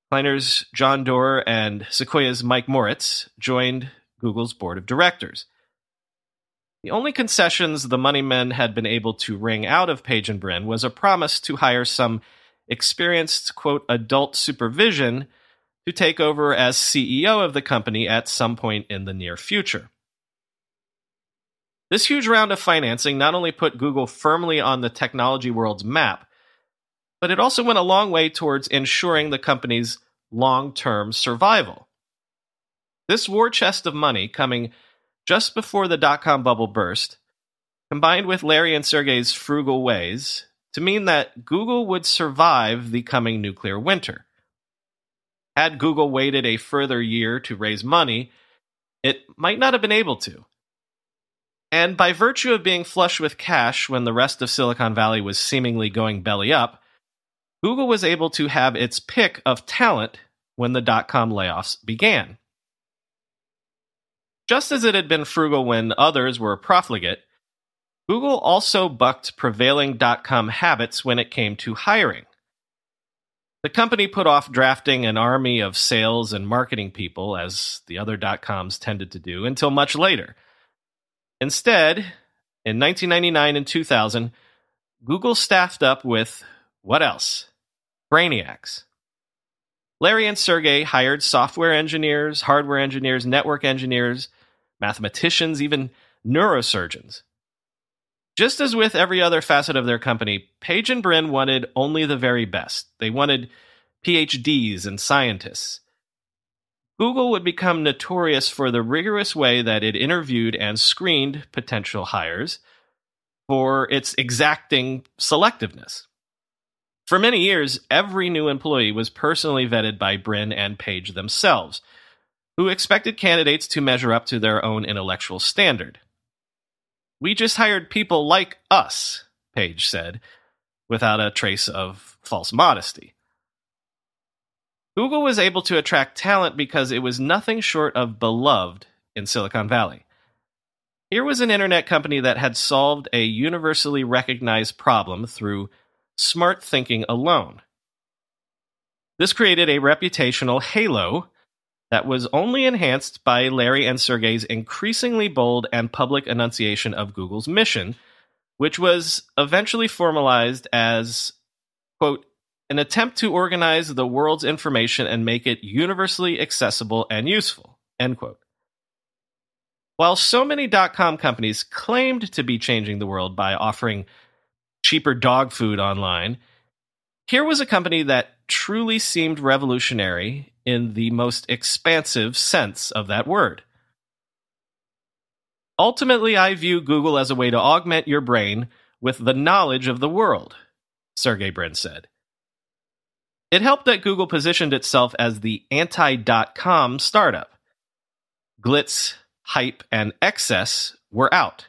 Kleiner's John Doerr and Sequoia's Mike Moritz joined Google's board of directors. The only concessions the money men had been able to wring out of Page and Brin was a promise to hire some experienced, quote, adult supervision to take over as CEO of the company at some point in the near future. This huge round of financing not only put Google firmly on the technology world's map, but it also went a long way towards ensuring the company's long term survival. This war chest of money coming just before the dot com bubble burst, combined with Larry and Sergey's frugal ways, to mean that Google would survive the coming nuclear winter. Had Google waited a further year to raise money, it might not have been able to. And by virtue of being flush with cash when the rest of Silicon Valley was seemingly going belly up, Google was able to have its pick of talent when the dot com layoffs began. Just as it had been frugal when others were profligate, Google also bucked prevailing dot com habits when it came to hiring. The company put off drafting an army of sales and marketing people, as the other dot coms tended to do, until much later. Instead, in 1999 and 2000, Google staffed up with what else? Brainiacs. Larry and Sergey hired software engineers, hardware engineers, network engineers, mathematicians, even neurosurgeons. Just as with every other facet of their company, Page and Brin wanted only the very best. They wanted PhDs and scientists. Google would become notorious for the rigorous way that it interviewed and screened potential hires for its exacting selectiveness. For many years, every new employee was personally vetted by Brin and Page themselves who expected candidates to measure up to their own intellectual standard. We just hired people like us, Page said, without a trace of false modesty. Google was able to attract talent because it was nothing short of beloved in Silicon Valley. Here was an internet company that had solved a universally recognized problem through smart thinking alone. This created a reputational halo that was only enhanced by Larry and Sergey's increasingly bold and public enunciation of Google's mission, which was eventually formalized as, quote, an attempt to organize the world's information and make it universally accessible and useful, end quote. While so many dot com companies claimed to be changing the world by offering cheaper dog food online, here was a company that truly seemed revolutionary in the most expansive sense of that word. Ultimately, I view Google as a way to augment your brain with the knowledge of the world, Sergey Brin said. It helped that Google positioned itself as the anti dot com startup. Glitz, hype, and excess were out.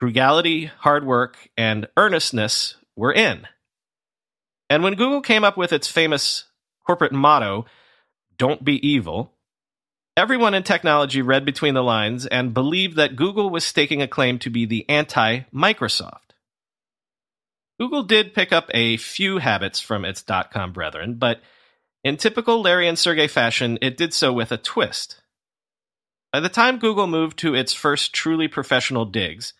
Frugality, hard work, and earnestness were in. And when Google came up with its famous corporate motto, Don't be evil, everyone in technology read between the lines and believed that Google was staking a claim to be the anti Microsoft. Google did pick up a few habits from its dot com brethren, but in typical Larry and Sergey fashion, it did so with a twist. By the time Google moved to its first truly professional digs,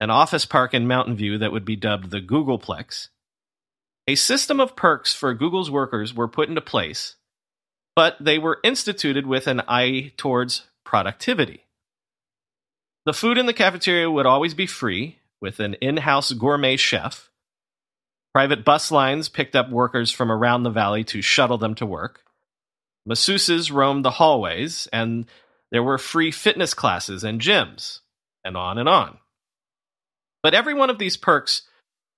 an office park in Mountain View that would be dubbed the Googleplex, a system of perks for Google's workers were put into place, but they were instituted with an eye towards productivity. The food in the cafeteria would always be free, with an in house gourmet chef. Private bus lines picked up workers from around the valley to shuttle them to work. Masseuses roamed the hallways, and there were free fitness classes and gyms, and on and on. But every one of these perks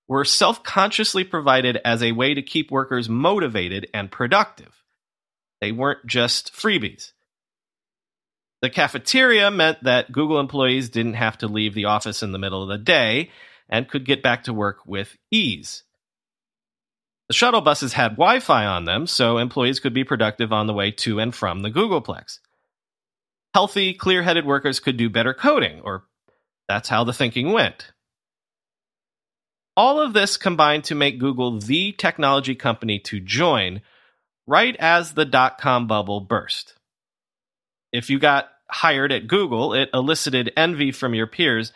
were self consciously provided as a way to keep workers motivated and productive. They weren't just freebies. The cafeteria meant that Google employees didn't have to leave the office in the middle of the day and could get back to work with ease. The shuttle buses had Wi Fi on them, so employees could be productive on the way to and from the Googleplex. Healthy, clear headed workers could do better coding, or that's how the thinking went. All of this combined to make Google the technology company to join right as the dot com bubble burst. If you got hired at Google, it elicited envy from your peers,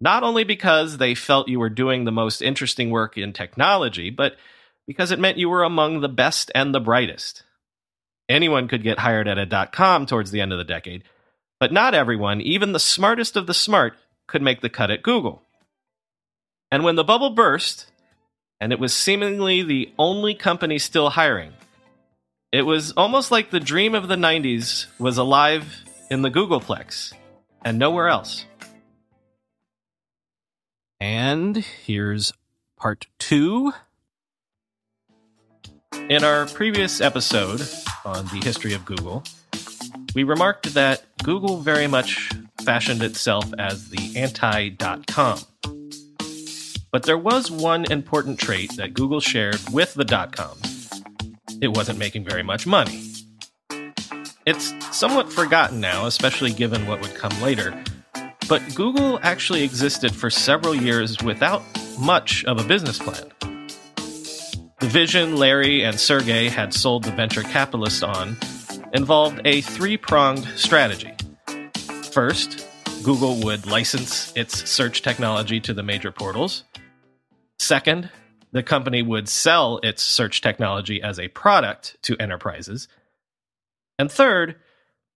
not only because they felt you were doing the most interesting work in technology, but because it meant you were among the best and the brightest. Anyone could get hired at a dot com towards the end of the decade, but not everyone, even the smartest of the smart, could make the cut at Google. And when the bubble burst, and it was seemingly the only company still hiring, it was almost like the dream of the 90s was alive in the Googleplex and nowhere else. And here's part two. In our previous episode on the history of Google, we remarked that Google very much fashioned itself as the anti dot com. But there was one important trait that Google shared with the dot coms it wasn't making very much money. It's somewhat forgotten now, especially given what would come later, but Google actually existed for several years without much of a business plan. The vision Larry and Sergey had sold the venture capitalists on involved a three pronged strategy. First, Google would license its search technology to the major portals. Second, the company would sell its search technology as a product to enterprises. And third,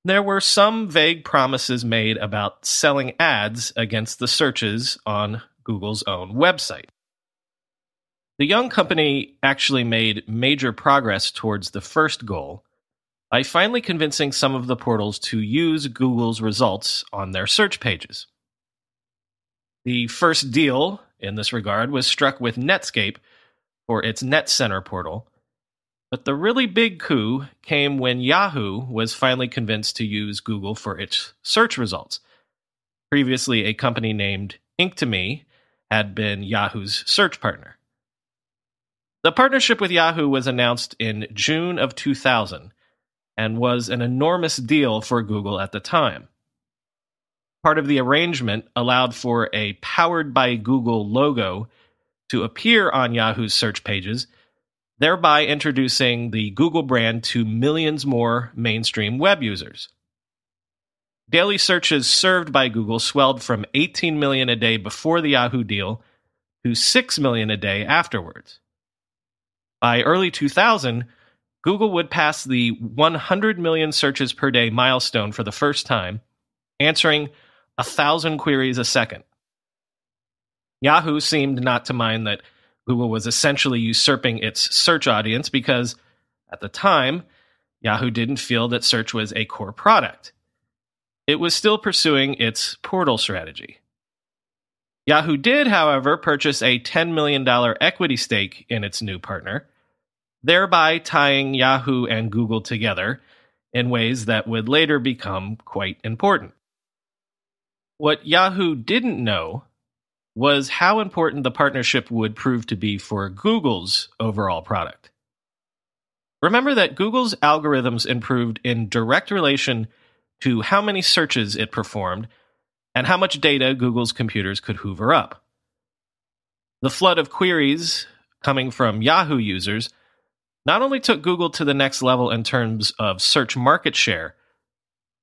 there were some vague promises made about selling ads against the searches on Google's own website. The young company actually made major progress towards the first goal by finally convincing some of the portals to use Google's results on their search pages. The first deal in this regard was struck with Netscape for its NetCenter portal. But the really big coup came when Yahoo was finally convinced to use Google for its search results. Previously, a company named Inktomi had been Yahoo's search partner. The partnership with Yahoo was announced in June of 2000 and was an enormous deal for Google at the time. Part of the arrangement allowed for a powered by Google logo to appear on Yahoo's search pages, thereby introducing the Google brand to millions more mainstream web users. Daily searches served by Google swelled from 18 million a day before the Yahoo deal to 6 million a day afterwards. By early 2000, Google would pass the 100 million searches per day milestone for the first time, answering 1,000 queries a second. Yahoo seemed not to mind that Google was essentially usurping its search audience because, at the time, Yahoo didn't feel that search was a core product. It was still pursuing its portal strategy. Yahoo did, however, purchase a $10 million equity stake in its new partner, thereby tying Yahoo and Google together in ways that would later become quite important. What Yahoo didn't know was how important the partnership would prove to be for Google's overall product. Remember that Google's algorithms improved in direct relation to how many searches it performed and how much data Google's computers could hoover up. The flood of queries coming from Yahoo users not only took Google to the next level in terms of search market share,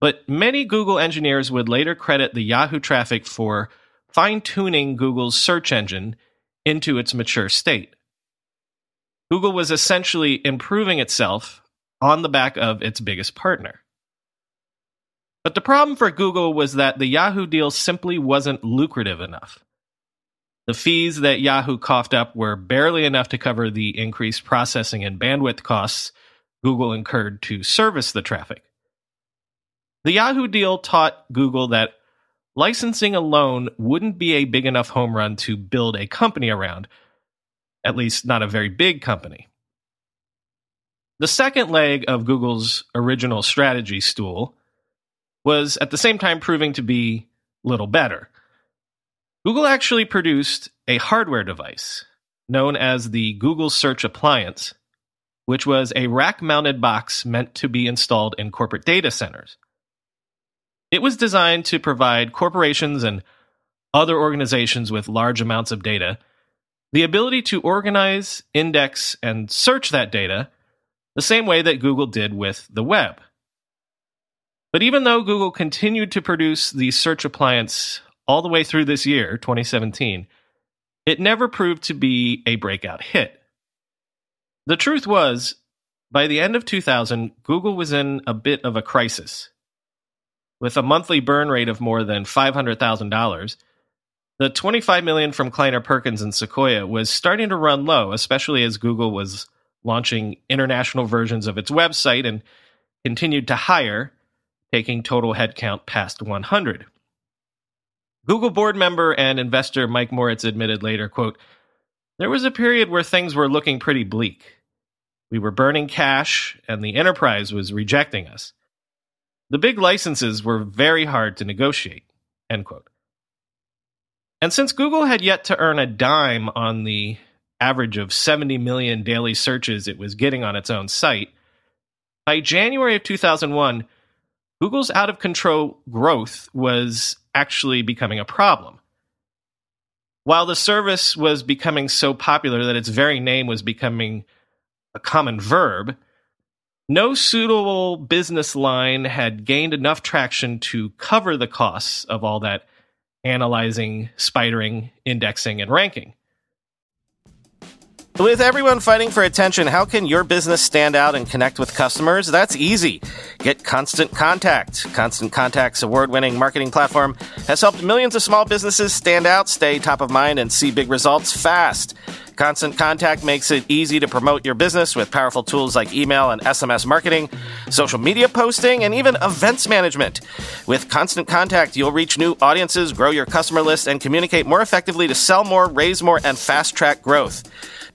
but many Google engineers would later credit the Yahoo traffic for fine tuning Google's search engine into its mature state. Google was essentially improving itself on the back of its biggest partner. But the problem for Google was that the Yahoo deal simply wasn't lucrative enough. The fees that Yahoo coughed up were barely enough to cover the increased processing and bandwidth costs Google incurred to service the traffic. The Yahoo deal taught Google that licensing alone wouldn't be a big enough home run to build a company around, at least not a very big company. The second leg of Google's original strategy stool was at the same time proving to be little better. Google actually produced a hardware device known as the Google Search Appliance, which was a rack mounted box meant to be installed in corporate data centers. It was designed to provide corporations and other organizations with large amounts of data the ability to organize, index, and search that data the same way that Google did with the web. But even though Google continued to produce the search appliance all the way through this year, 2017, it never proved to be a breakout hit. The truth was, by the end of 2000, Google was in a bit of a crisis. With a monthly burn rate of more than $500,000, the 25 million from Kleiner Perkins and Sequoia was starting to run low, especially as Google was launching international versions of its website and continued to hire, taking total headcount past 100. Google board member and investor Mike Moritz admitted later, quote, There was a period where things were looking pretty bleak. We were burning cash and the enterprise was rejecting us. The big licenses were very hard to negotiate. End quote. And since Google had yet to earn a dime on the average of 70 million daily searches it was getting on its own site, by January of 2001, Google's out of control growth was actually becoming a problem. While the service was becoming so popular that its very name was becoming a common verb, no suitable business line had gained enough traction to cover the costs of all that analyzing, spidering, indexing, and ranking. With everyone fighting for attention, how can your business stand out and connect with customers? That's easy. Get Constant Contact. Constant Contact's award winning marketing platform has helped millions of small businesses stand out, stay top of mind, and see big results fast. Constant Contact makes it easy to promote your business with powerful tools like email and SMS marketing, social media posting, and even events management. With Constant Contact, you'll reach new audiences, grow your customer list, and communicate more effectively to sell more, raise more, and fast track growth.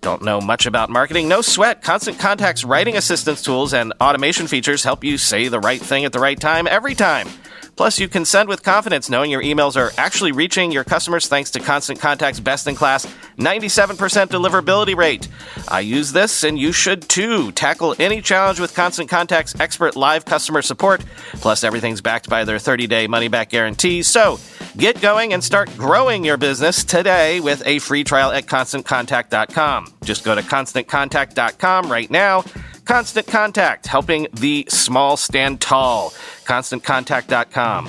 Don't know much about marketing? No sweat. Constant Contact's writing assistance tools and automation features help you say the right thing at the right time every time. Plus, you can send with confidence knowing your emails are actually reaching your customers thanks to Constant Contact's best in class 97% deliverability rate. I use this, and you should too. Tackle any challenge with Constant Contact's expert live customer support. Plus, everything's backed by their 30 day money back guarantee. So, get going and start growing your business today with a free trial at ConstantContact.com. Just go to ConstantContact.com right now. Constant Contact, helping the small stand tall. ConstantContact.com.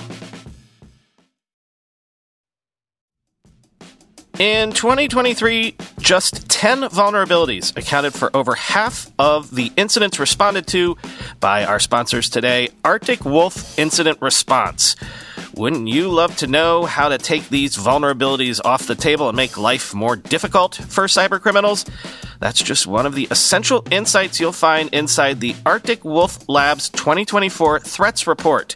In 2023, just 10 vulnerabilities accounted for over half of the incidents responded to by our sponsors today, Arctic Wolf Incident Response. Wouldn't you love to know how to take these vulnerabilities off the table and make life more difficult for cybercriminals? That's just one of the essential insights you'll find inside the Arctic Wolf Labs 2024 Threats Report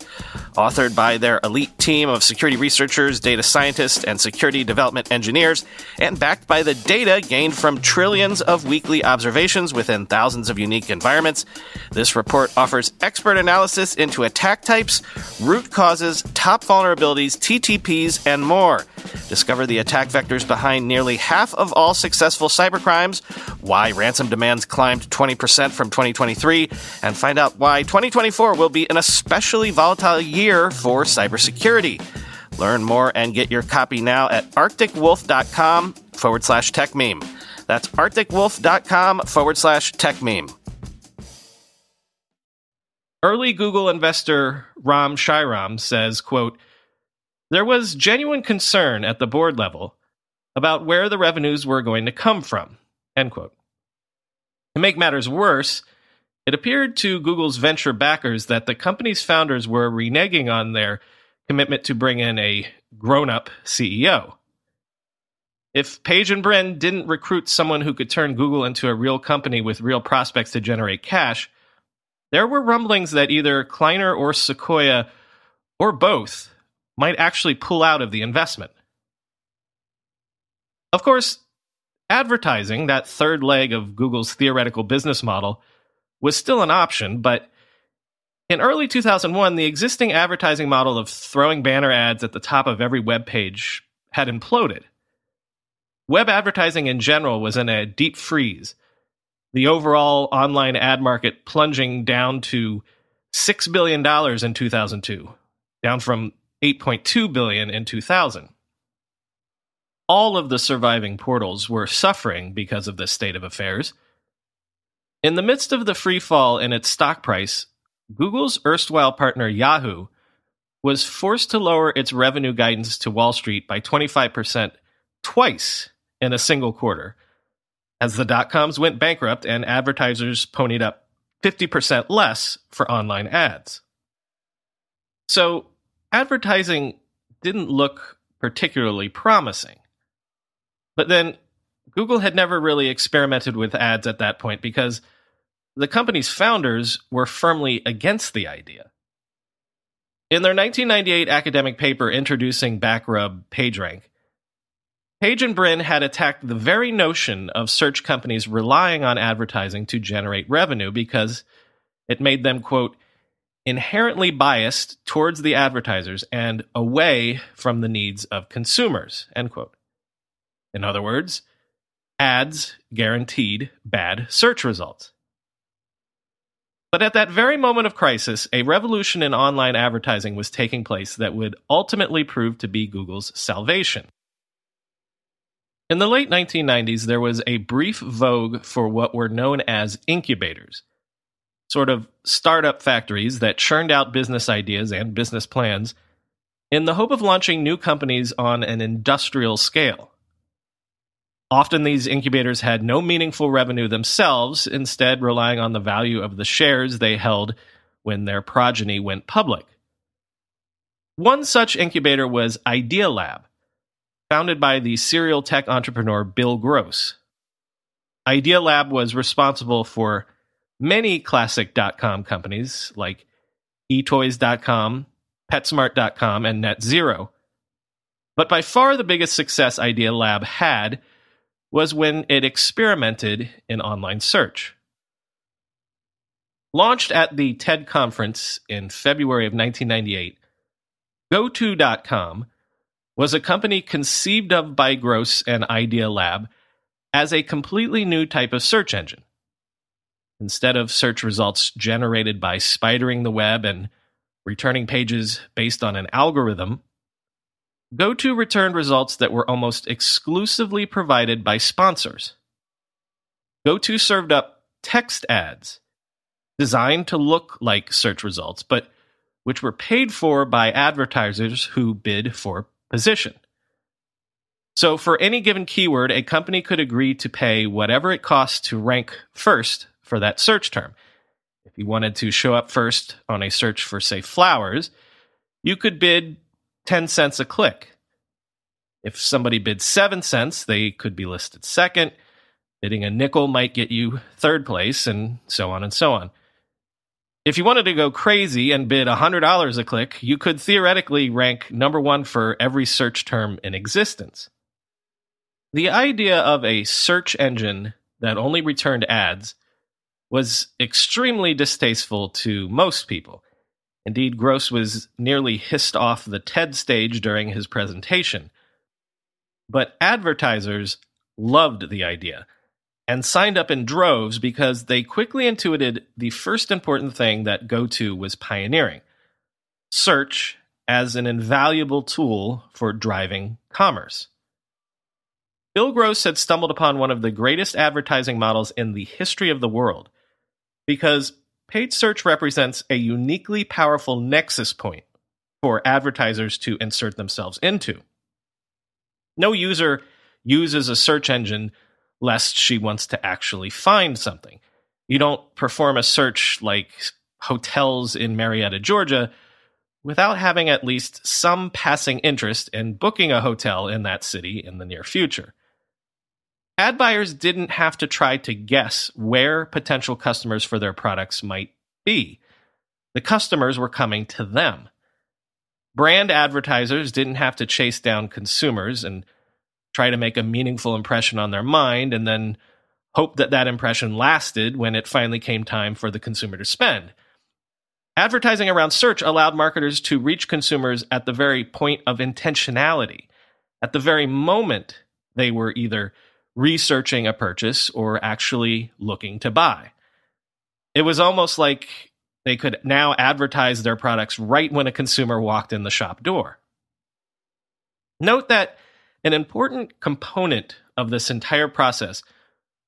authored by their elite team of security researchers, data scientists, and security development engineers, and backed by the data gained from trillions of weekly observations within thousands of unique environments. This report offers expert analysis into attack types, root causes, top vulnerabilities, TTPs, and more. Discover the attack vectors behind nearly half of all successful cybercrimes, why ransom demands climbed 20% from 2023, and find out why 2024 will be an especially volatile year for cybersecurity. Learn more and get your copy now at arcticwolf.com forward slash tech meme. That's arcticwolf.com forward slash tech meme. Early Google investor Ram Shriram says, quote, there was genuine concern at the board level about where the revenues were going to come from. End quote. To make matters worse, it appeared to Google's venture backers that the company's founders were reneging on their commitment to bring in a grown up CEO. If Page and Brin didn't recruit someone who could turn Google into a real company with real prospects to generate cash, there were rumblings that either Kleiner or Sequoia, or both, might actually pull out of the investment. Of course, advertising, that third leg of Google's theoretical business model, was still an option, but in early 2001, the existing advertising model of throwing banner ads at the top of every web page had imploded. Web advertising in general was in a deep freeze, the overall online ad market plunging down to $6 billion in 2002, down from 8.2 billion in 2000. All of the surviving portals were suffering because of this state of affairs. In the midst of the free fall in its stock price, Google's erstwhile partner Yahoo was forced to lower its revenue guidance to Wall Street by 25% twice in a single quarter, as the dot coms went bankrupt and advertisers ponied up 50% less for online ads. So, advertising didn't look particularly promising. But then Google had never really experimented with ads at that point because the company's founders were firmly against the idea. In their 1998 academic paper introducing Backrub PageRank, Page and Brin had attacked the very notion of search companies relying on advertising to generate revenue because it made them, quote, inherently biased towards the advertisers and away from the needs of consumers, end quote. In other words, ads guaranteed bad search results. But at that very moment of crisis, a revolution in online advertising was taking place that would ultimately prove to be Google's salvation. In the late 1990s, there was a brief vogue for what were known as incubators sort of startup factories that churned out business ideas and business plans in the hope of launching new companies on an industrial scale. Often these incubators had no meaningful revenue themselves, instead, relying on the value of the shares they held when their progeny went public. One such incubator was Idealab, founded by the serial tech entrepreneur Bill Gross. Idealab was responsible for many classic.com companies like etoys.com, petsmart.com, and NetZero. But by far the biggest success Idealab had was when it experimented in online search. Launched at the TED conference in February of 1998, GoTo.com was a company conceived of by Gross and Idealab as a completely new type of search engine. Instead of search results generated by spidering the web and returning pages based on an algorithm, GoTo returned results that were almost exclusively provided by sponsors. GoTo served up text ads designed to look like search results, but which were paid for by advertisers who bid for position. So, for any given keyword, a company could agree to pay whatever it costs to rank first for that search term. If you wanted to show up first on a search for, say, flowers, you could bid 10 cents a click. If somebody bid 7 cents, they could be listed second. Bidding a nickel might get you third place, and so on and so on. If you wanted to go crazy and bid $100 a click, you could theoretically rank number one for every search term in existence. The idea of a search engine that only returned ads was extremely distasteful to most people. Indeed, Gross was nearly hissed off the TED stage during his presentation. But advertisers loved the idea and signed up in droves because they quickly intuited the first important thing that GoTo was pioneering search as an invaluable tool for driving commerce. Bill Gross had stumbled upon one of the greatest advertising models in the history of the world because paid search represents a uniquely powerful nexus point for advertisers to insert themselves into. No user uses a search engine lest she wants to actually find something. You don't perform a search like hotels in Marietta, Georgia, without having at least some passing interest in booking a hotel in that city in the near future ad buyers didn't have to try to guess where potential customers for their products might be. The customers were coming to them. Brand advertisers didn't have to chase down consumers and try to make a meaningful impression on their mind and then hope that that impression lasted when it finally came time for the consumer to spend. Advertising around search allowed marketers to reach consumers at the very point of intentionality, at the very moment they were either researching a purchase or actually looking to buy. It was almost like they could now advertise their products right when a consumer walked in the shop door. Note that an important component of this entire process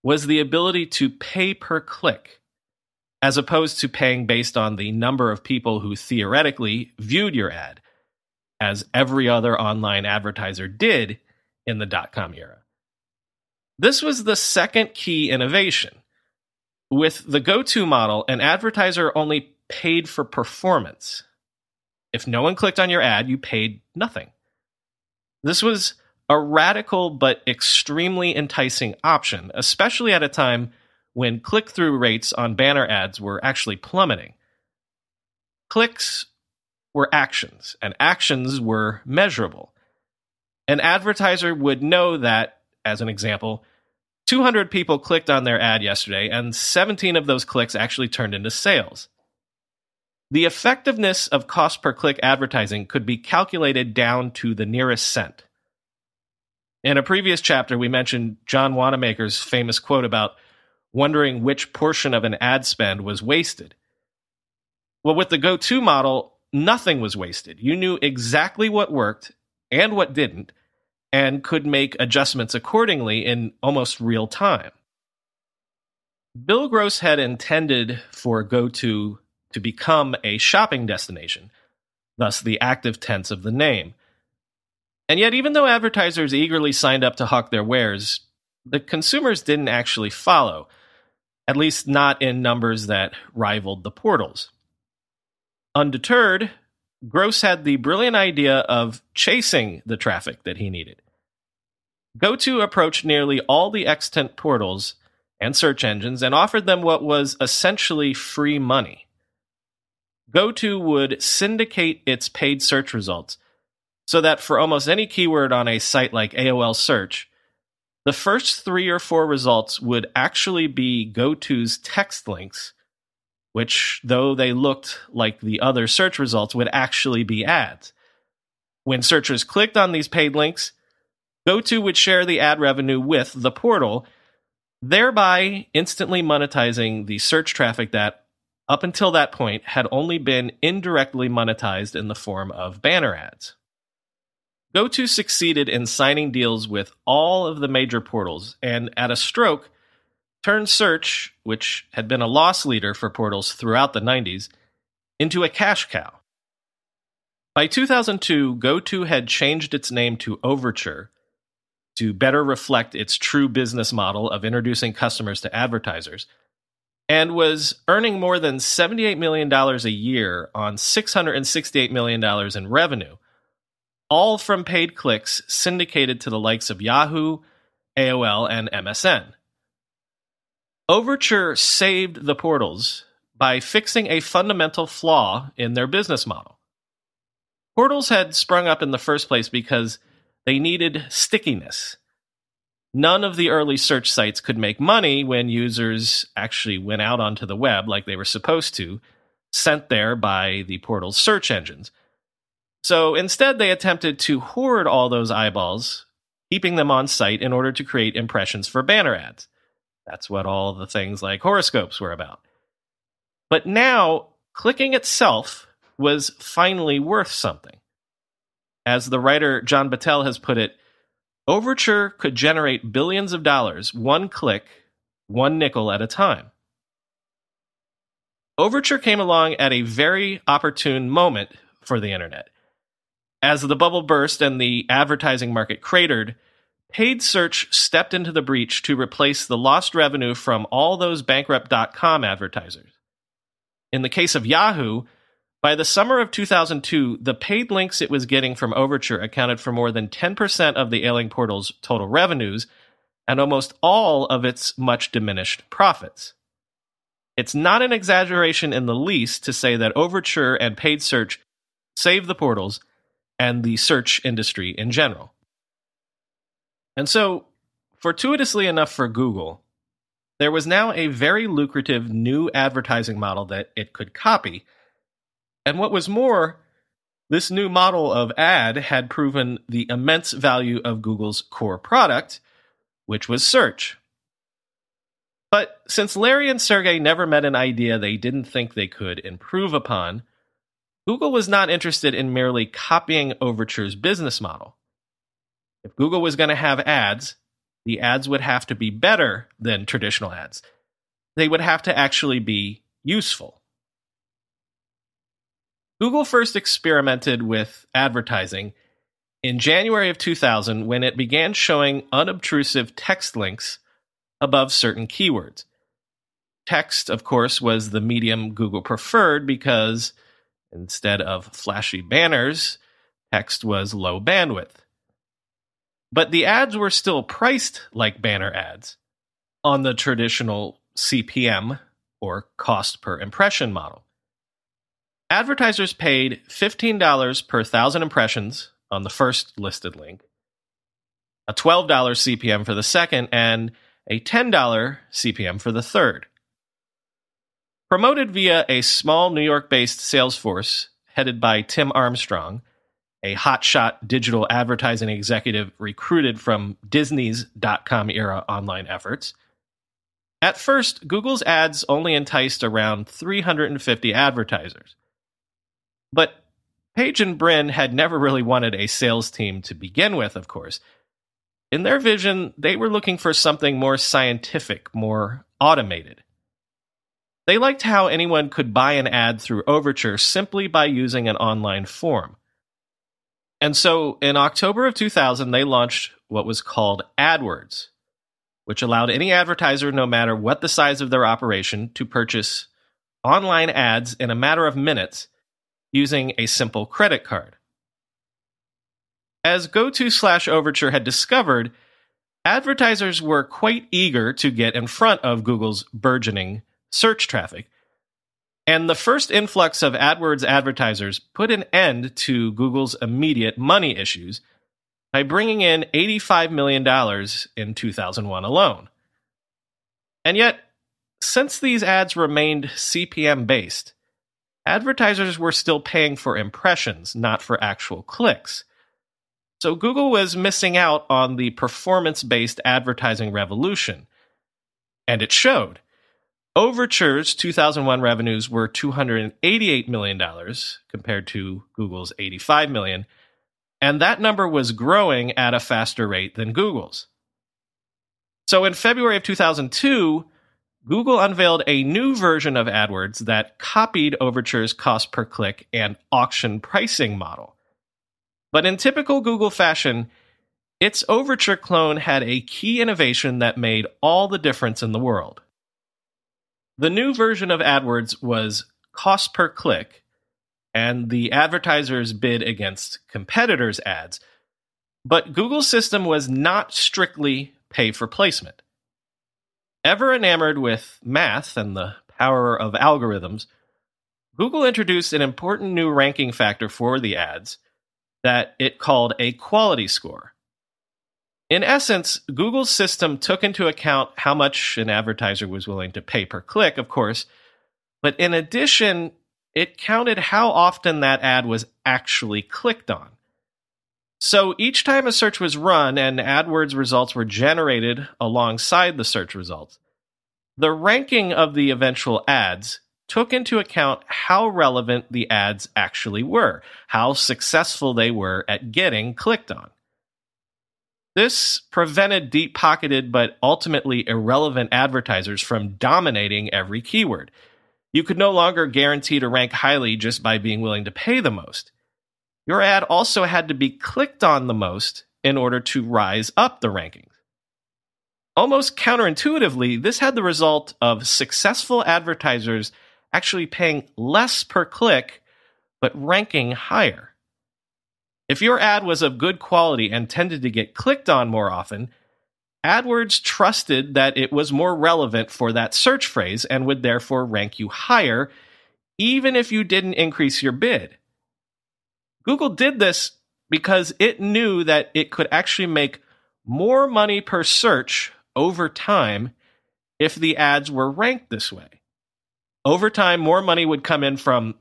was the ability to pay per click, as opposed to paying based on the number of people who theoretically viewed your ad, as every other online advertiser did in the dot com era. This was the second key innovation. With the GoTo model, an advertiser only paid for performance. If no one clicked on your ad, you paid nothing. This was a radical but extremely enticing option, especially at a time when click through rates on banner ads were actually plummeting. Clicks were actions, and actions were measurable. An advertiser would know that as an example, 200 people clicked on their ad yesterday, and 17 of those clicks actually turned into sales. The effectiveness of cost per click advertising could be calculated down to the nearest cent. In a previous chapter, we mentioned John Wanamaker's famous quote about wondering which portion of an ad spend was wasted. Well, with the GoTo model, nothing was wasted. You knew exactly what worked and what didn't, and could make adjustments accordingly in almost real time. Bill Gross had intended for GoTo to become a shopping destination, thus the active tense of the name. And yet, even though advertisers eagerly signed up to hawk their wares, the consumers didn't actually follow, at least not in numbers that rivaled the portals. Undeterred, Gross had the brilliant idea of chasing the traffic that he needed. GoTo approached nearly all the extant portals and search engines and offered them what was essentially free money. GoTo would syndicate its paid search results so that for almost any keyword on a site like AOL Search, the first three or four results would actually be GoTo's text links which, though they looked like the other search results, would actually be ads. When searchers clicked on these paid links, GoTo would share the ad revenue with the portal, thereby instantly monetizing the search traffic that, up until that point, had only been indirectly monetized in the form of banner ads. GoTo succeeded in signing deals with all of the major portals, and at a stroke, turned search, which had been a loss leader for portals throughout the 90s, into a cash cow. By 2002, GoTo had changed its name to Overture to better reflect its true business model of introducing customers to advertisers, and was earning more than $78 million a year on $668 million in revenue, all from paid clicks syndicated to the likes of Yahoo, AOL, and MSN. Overture saved the portals by fixing a fundamental flaw in their business model. Portals had sprung up in the first place because they needed stickiness. None of the early search sites could make money when users actually went out onto the web like they were supposed to, sent there by the portal's search engines. So instead, they attempted to hoard all those eyeballs, keeping them on site in order to create impressions for banner ads. That's what all the things like horoscopes were about. But now, clicking itself was finally worth something. As the writer John Battelle has put it, Overture could generate billions of dollars, one click, one nickel at a time. Overture came along at a very opportune moment for the internet. As the bubble burst and the advertising market cratered, paid search stepped into the breach to replace the lost revenue from all those bankrupt.com advertisers. In the case of Yahoo, by the summer of 2002, the paid links it was getting from Overture accounted for more than 10% of the ailing portal's total revenues and almost all of its much diminished profits. It's not an exaggeration in the least to say that Overture and paid search saved the portals and the search industry in general. And so, fortuitously enough for Google, there was now a very lucrative new advertising model that it could copy. And what was more, this new model of ad had proven the immense value of Google's core product, which was search. But since Larry and Sergey never met an idea they didn't think they could improve upon, Google was not interested in merely copying Overture's business model. If Google was going to have ads, the ads would have to be better than traditional ads. They would have to actually be useful. Google first experimented with advertising in January of 2000 when it began showing unobtrusive text links above certain keywords. Text, of course, was the medium Google preferred because Instead of flashy banners, text was low bandwidth. But the ads were still priced like banner ads on the traditional CPM or cost per impression model. Advertisers paid $15 per thousand impressions on the first listed link, a $12 CPM for the second, and a $10 CPM for the third. Promoted via a small New York based sales force headed by Tim Armstrong, a hotshot digital advertising executive recruited from Disney's dot com era online efforts. At first, Google's ads only enticed around 350 advertisers. But Page and Brin had never really wanted a sales team to begin with, of course. In their vision, they were looking for something more scientific, more automated. They liked how anyone could buy an ad through Overture simply by using an online form. And so in October of 2000, they launched what was called AdWords, which allowed any advertiser, no matter what the size of their operation, to purchase online ads in a matter of minutes using a simple credit card. As GoTo slash Overture had discovered, advertisers were quite eager to get in front of Google's burgeoning search traffic. And the first influx of AdWords advertisers put an end to Google's immediate money issues by bringing in $85 million in 2001 alone. And yet, since these ads remained CPM based, advertisers were still paying for impressions, not for actual clicks. So Google was missing out on the performance based advertising revolution And it showed. Overture's 2001 revenues were $288 million compared to Google's 85 million, and that number was growing at a faster rate than Google's. So in February of 2002, Google unveiled a new version of AdWords that copied Overture's cost per click and auction pricing model. But in typical Google fashion, its Overture clone had a key innovation that made all the difference in the world. The new version of AdWords was cost per click, and the advertisers bid against competitors' ads. But Google's system was not strictly pay for placement. Ever enamored with math and the power of algorithms, Google introduced an important new ranking factor for the ads that it called a quality score. In essence, Google's system took into account how much an advertiser was willing to pay per click, of course, but in addition, it counted how often that ad was actually clicked on. So each time a search was run and AdWords results were generated alongside the search results, the ranking of the eventual ads took into account how relevant the ads actually were, how successful they were at getting clicked on. This prevented deep pocketed but ultimately irrelevant advertisers from dominating every keyword. You could no longer guarantee to rank highly just by being willing to pay the most. Your ad also had to be clicked on the most in order to rise up the rankings. Almost counterintuitively, this had the result of successful advertisers actually paying less per click, but ranking higher. If your ad was of good quality and tended to get clicked on more often, AdWords trusted that it was more relevant for that search phrase and would therefore rank you higher, even if you didn't increase your bid. Google did this because it knew that it could actually make more money per search over time if the ads were ranked this way. Over time, more money would come in from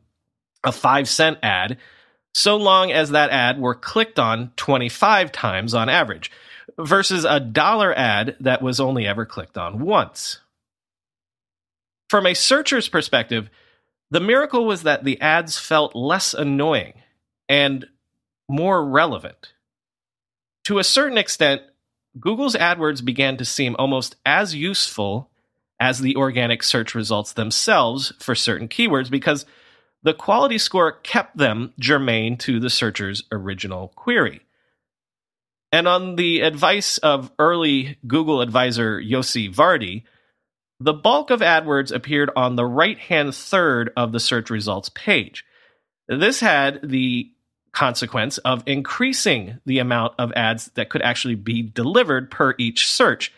a five cent ad so long as that ad were clicked on 25 times on average, versus a dollar ad that was only ever clicked on once. From a searcher's perspective, the miracle was that the ads felt less annoying and more relevant. To a certain extent, Google's AdWords began to seem almost as useful as the organic search results themselves for certain keywords because the quality score kept them germane to the searcher's original query. And on the advice of early Google advisor Yossi Vardi, the bulk of AdWords appeared on the right hand third of the search results page. This had the consequence of increasing the amount of ads that could actually be delivered per each search,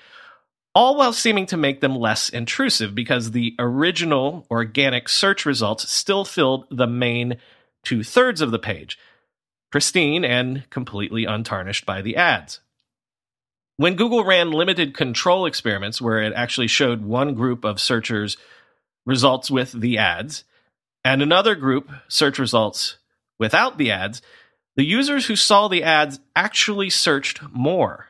all while seeming to make them less intrusive because the original organic search results still filled the main two thirds of the page, pristine and completely untarnished by the ads. When Google ran limited control experiments where it actually showed one group of searchers results with the ads and another group search results without the ads, the users who saw the ads actually searched more.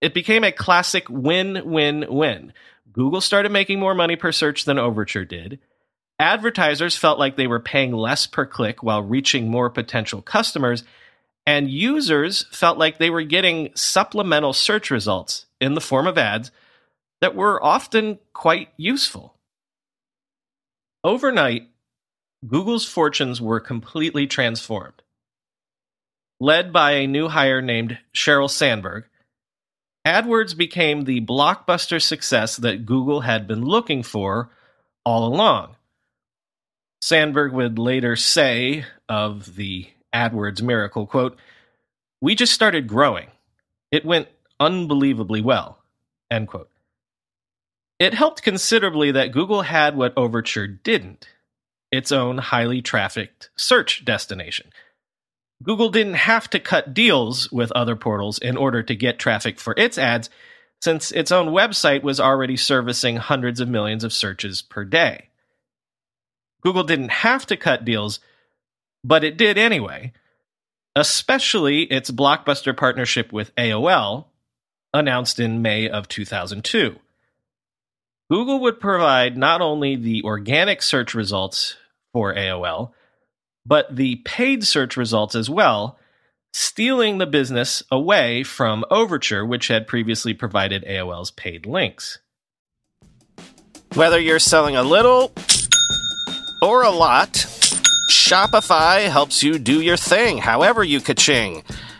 It became a classic win win win. Google started making more money per search than Overture did. Advertisers felt like they were paying less per click while reaching more potential customers. And users felt like they were getting supplemental search results in the form of ads that were often quite useful. Overnight, Google's fortunes were completely transformed. Led by a new hire named Sheryl Sandberg, AdWords became the blockbuster success that Google had been looking for all along. Sandberg would later say of the AdWords miracle, quote, "We just started growing. It went unbelievably well." End quote. It helped considerably that Google had what Overture didn't, its own highly trafficked search destination. Google didn't have to cut deals with other portals in order to get traffic for its ads, since its own website was already servicing hundreds of millions of searches per day. Google didn't have to cut deals, but it did anyway, especially its blockbuster partnership with AOL, announced in May of 2002. Google would provide not only the organic search results for AOL, but the paid search results as well, stealing the business away from Overture, which had previously provided AOL's paid links. Whether you're selling a little or a lot, Shopify helps you do your thing, however you ka-ching.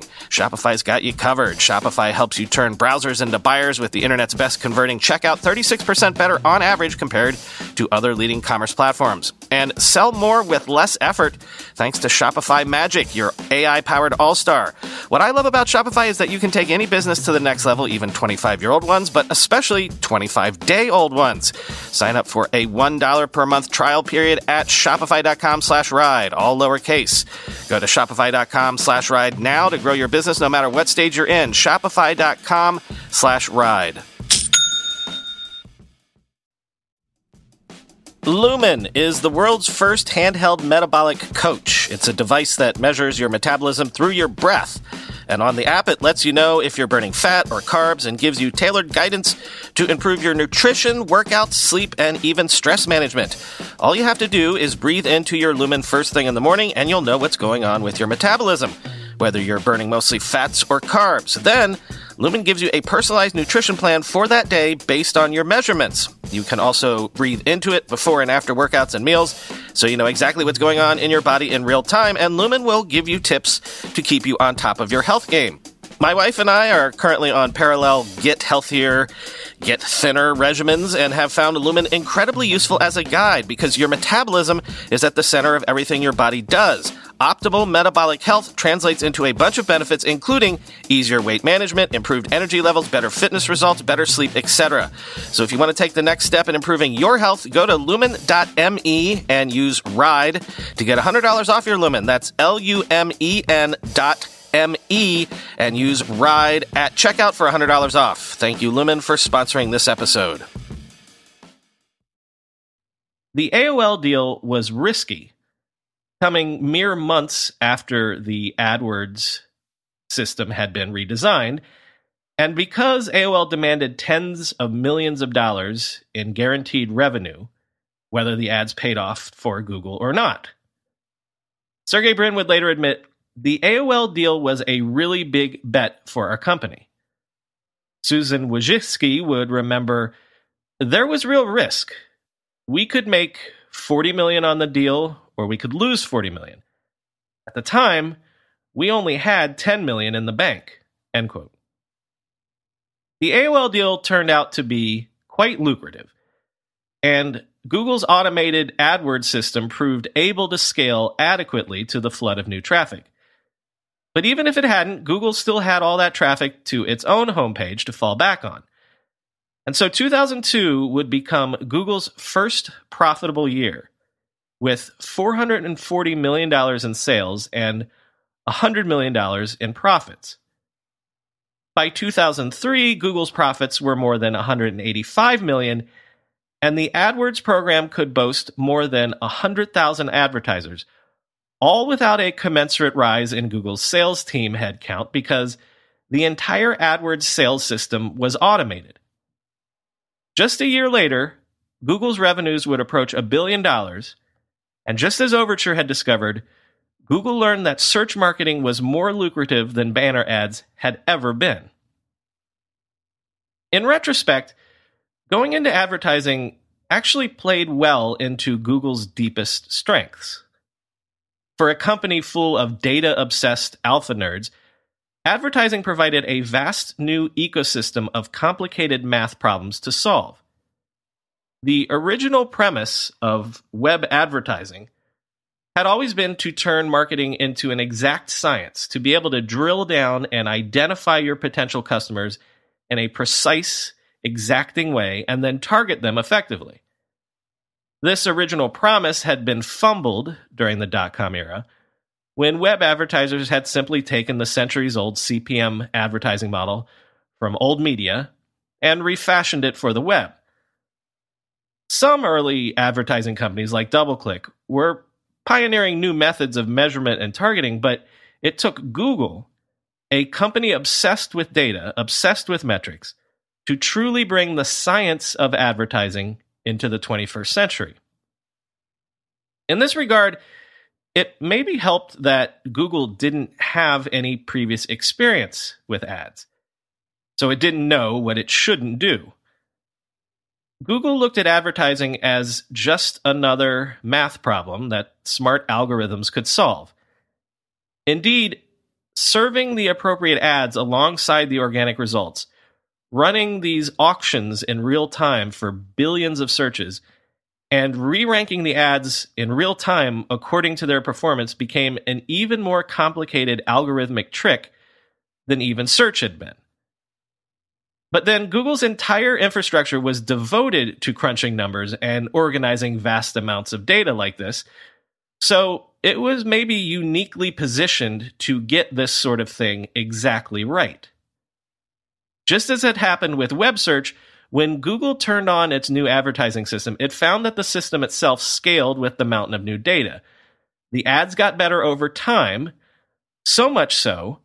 Shopify's got you covered. Shopify helps you turn browsers into buyers with the internet's best converting checkout, 36% better on average compared to other leading commerce platforms. And sell more with less effort thanks to Shopify Magic, your AI powered all star. What I love about Shopify is that you can take any business to the next level, even 25 year old ones, but especially 25 day old ones. Sign up for a $1 per month trial period at shopify.com slash ride, all lowercase. Go to shopify.com slash ride now to grow your business no matter what stage you're in. Shopify.com slash ride. Lumen is the world's first handheld metabolic coach. It's a device that measures your metabolism through your breath. And on the app, it lets you know if you're burning fat or carbs and gives you tailored guidance to improve your nutrition, workouts, sleep, and even stress management. All you have to do is breathe into your Lumen first thing in the morning, and you'll know what's going on with your metabolism whether you're burning mostly fats or carbs. Then, Lumen gives you a personalized nutrition plan for that day based on your measurements. You can also breathe into it before and after workouts and meals, so you know exactly what's going on in your body in real time, and Lumen will give you tips to keep you on top of your health game. My wife and I are currently on parallel get healthier, get thinner regimens and have found Lumen incredibly useful as a guide because your metabolism is at the center of everything your body does. Optimal metabolic health translates into a bunch of benefits, including easier weight management, improved energy levels, better fitness results, better sleep, etc. So if you want to take the next step in improving your health, go to lumen.me and use RIDE to get $100 off your Lumen. That's L U M E N dot M-E and use RIDE at checkout for $100 off. Thank you, Lumen, for sponsoring this episode. The AOL deal was risky, coming mere months after the AdWords system had been redesigned. And because AOL demanded tens of millions of dollars in guaranteed revenue, whether the ads paid off for Google or not. Sergey Brin would later admit the AOL deal was a really big bet for our company. Susan Wojcicki would remember there was real risk. We could make 40 million on the deal or we could lose 40 million. At the time, we only had 10 million in the bank. End quote. The AOL deal turned out to be quite lucrative, and Google's automated AdWords system proved able to scale adequately to the flood of new traffic. But even if it hadn't, Google still had all that traffic to its own homepage to fall back on. And so 2002 would become Google's first profitable year with $440 million in sales and $100 million in profits. By 2003, Google's profits were more than 185 million, and the AdWords program could boast more than 100,000 advertisers, all without a commensurate rise in Google's sales team headcount because the entire AdWords sales system was automated. Just a year later, Google's revenues would approach a billion dollars, and just as Overture had discovered, Google learned that search marketing was more lucrative than banner ads had ever been. In retrospect, going into advertising actually played well into Google's deepest strengths. For a company full of data obsessed alpha nerds, advertising provided a vast new ecosystem of complicated math problems to solve. The original premise of web advertising had always been to turn marketing into an exact science, to be able to drill down and identify your potential customers in a precise, exacting way and then target them effectively. This original promise had been fumbled during the dot com era when web advertisers had simply taken the centuries old CPM advertising model from old media and refashioned it for the web. Some early advertising companies like DoubleClick were pioneering new methods of measurement and targeting, but it took Google, a company obsessed with data, obsessed with metrics, to truly bring the science of advertising into the 21st century. In this regard, it maybe helped that Google didn't have any previous experience with ads, so it didn't know what it shouldn't do. Google looked at advertising as just another math problem that smart algorithms could solve. Indeed, serving the appropriate ads alongside the organic results, running these auctions in real time for billions of searches, and re ranking the ads in real time according to their performance became an even more complicated algorithmic trick than even search had been. But then Google's entire infrastructure was devoted to crunching numbers and organizing vast amounts of data like this. So it was maybe uniquely positioned to get this sort of thing exactly right. Just as it happened with web search, when Google turned on its new advertising system, it found that the system itself scaled with the mountain of new data. The ads got better over time, so much so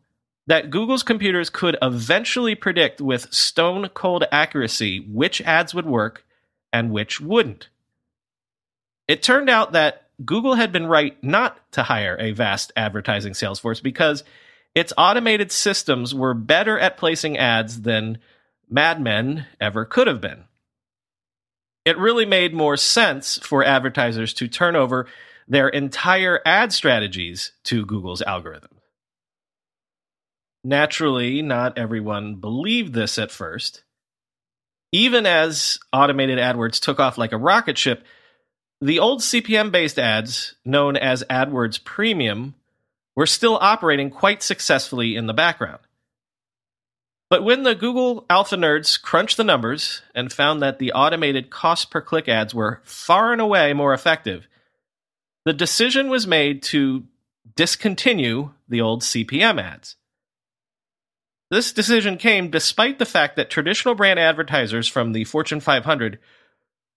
that Google's computers could eventually predict with stone cold accuracy which ads would work and which wouldn't. It turned out that Google had been right not to hire a vast advertising sales force because its automated systems were better at placing ads than Mad Men ever could have been. It really made more sense for advertisers to turn over their entire ad strategies to Google's algorithm. Naturally, not everyone believed this at first. Even as automated AdWords took off like a rocket ship, the old CPM based ads, known as AdWords Premium, were still operating quite successfully in the background. But when the Google alpha nerds crunched the numbers and found that the automated cost per click ads were far and away more effective, the decision was made to discontinue the old CPM ads. This decision came despite the fact that traditional brand advertisers from the Fortune 500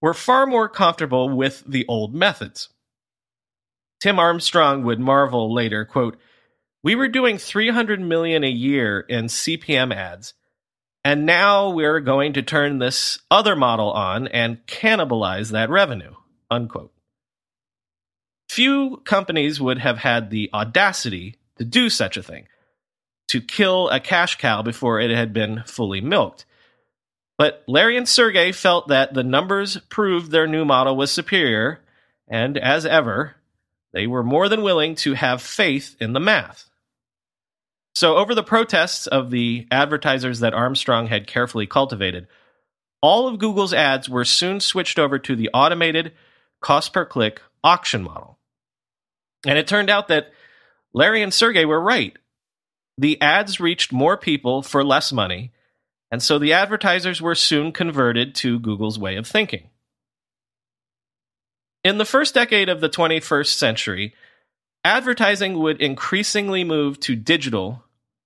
were far more comfortable with the old methods. Tim Armstrong would marvel later, quote, "We were doing 300 million a year in CPM ads, and now we're going to turn this other model on and cannibalize that revenue." Unquote. Few companies would have had the audacity to do such a thing to kill a cash cow before it had been fully milked. But Larry and Sergey felt that the numbers proved their new model was superior, and as ever, they were more than willing to have faith in the math. So, over the protests of the advertisers that Armstrong had carefully cultivated, all of Google's ads were soon switched over to the automated cost per click auction model. And it turned out that Larry and Sergey were right the ads reached more people for less money, and so the advertisers were soon converted to Google's way of thinking. In the first decade of the 21st century, advertising would increasingly move to digital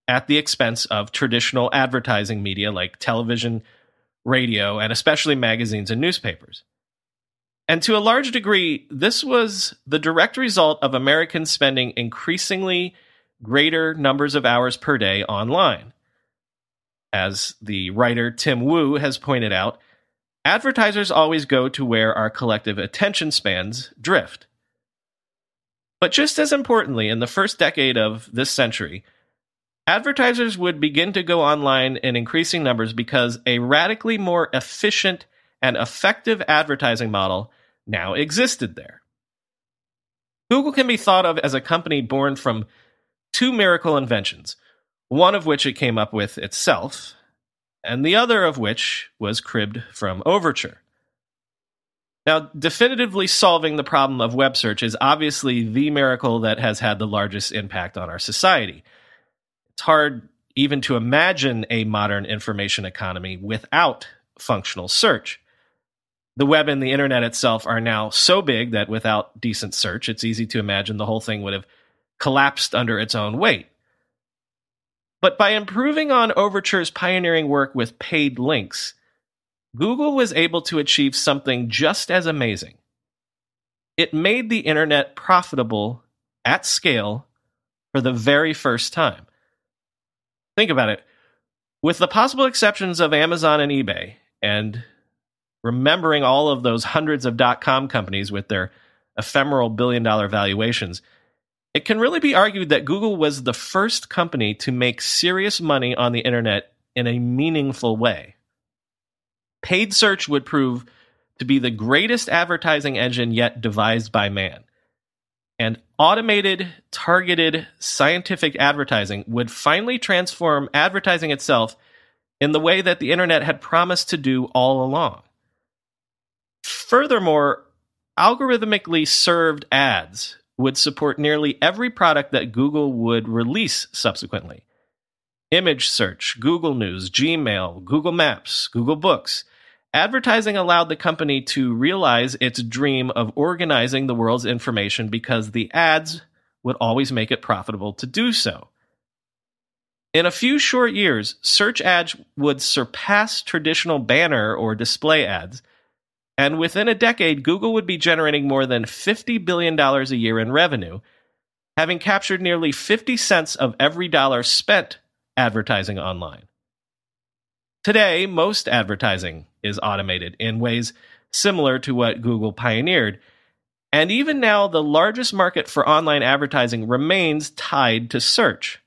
at the expense of traditional advertising media like television, radio, and especially magazines and newspapers. And to a large degree, this was the direct result of Americans spending increasingly greater numbers of hours per day online. As the writer Tim Wu has pointed out, advertisers always go to where our collective attention spans drift. But just as importantly, in the first decade of this century, advertisers would begin to go online in increasing numbers because a radically more efficient and effective advertising model now existed there. Google can be thought of as a company born from two miracle inventions, one of which it came up with itself, and the other of which was cribbed from Overture. Now, definitively solving the problem of web search is obviously the miracle that has had the largest impact on our society. It's hard even to imagine a modern information economy without functional search. The web and the internet itself are now so big that without decent search, it's easy to imagine the whole thing would have collapsed under its own weight. But by improving on Overture's pioneering work with paid links, Google was able to achieve something just as amazing. It made the internet profitable at scale for the very first time. Think about it. With the possible exceptions of Amazon and eBay, and remembering all of those hundreds of dot com companies with their ephemeral billion dollar valuations, it can really be argued that Google was the first company to make serious money on the internet in a meaningful way. Paid search would prove to be the greatest advertising engine yet devised by man. And automated, targeted, scientific advertising would finally transform advertising itself in the way that the internet had promised to do all along. Furthermore, algorithmically served ads would support nearly every product that Google would release subsequently. Image search, Google News, Gmail, Google Maps, Google Books. Advertising allowed the company to realize its dream of organizing the world's information because the ads would always make it profitable to do so. In a few short years, search ads would surpass traditional banner or display ads and within a decade, Google would be generating more than $50 billion a year in revenue, having captured nearly 50 cents of every dollar spent advertising online. Today, most advertising is automated in ways similar to what Google pioneered. And even now, the largest market for online advertising remains tied to search.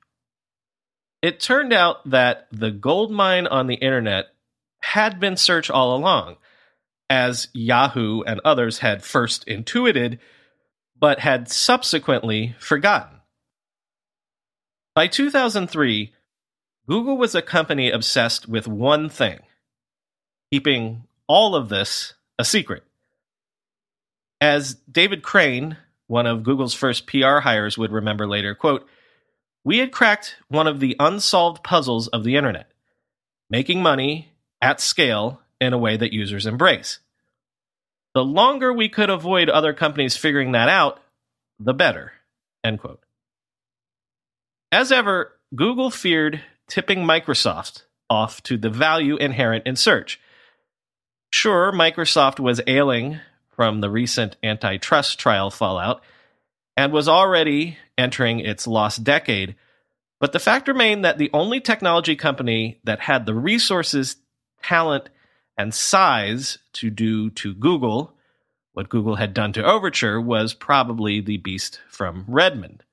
It turned out that the gold mine on the internet had been search all along as Yahoo and others had first intuited, but had subsequently forgotten. By 2003, Google was a company obsessed with one thing keeping all of this a secret. As David Krane, one of Google's first PR hires, would remember later, quote, we had cracked one of the unsolved puzzles of the internet, making money at scale in a way that users embrace. The longer we could avoid other companies figuring that out, the better. End quote. As ever, Google feared tipping Microsoft off to the value inherent in search. Sure, Microsoft was ailing from the recent antitrust trial fallout and was already entering its lost decade, but the fact remained that the only technology company that had the resources, talent, and size to do to Google what Google had done to Overture was probably the beast from Redmond.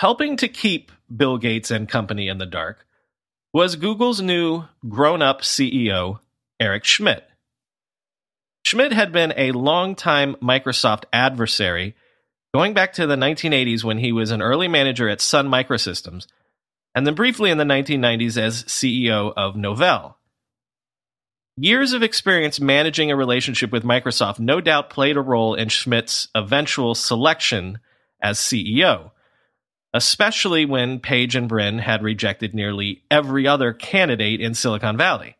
Helping to keep Bill Gates and company in the dark was Google's new grown up CEO, Eric Schmidt. Schmidt had been a longtime Microsoft adversary going back to the 1980s when he was an early manager at Sun Microsystems, and then briefly in the 1990s as CEO of Novell. Years of experience managing a relationship with Microsoft no doubt played a role in Schmidt's eventual selection as CEO, especially when Page and Brin had rejected nearly every other candidate in Silicon Valley.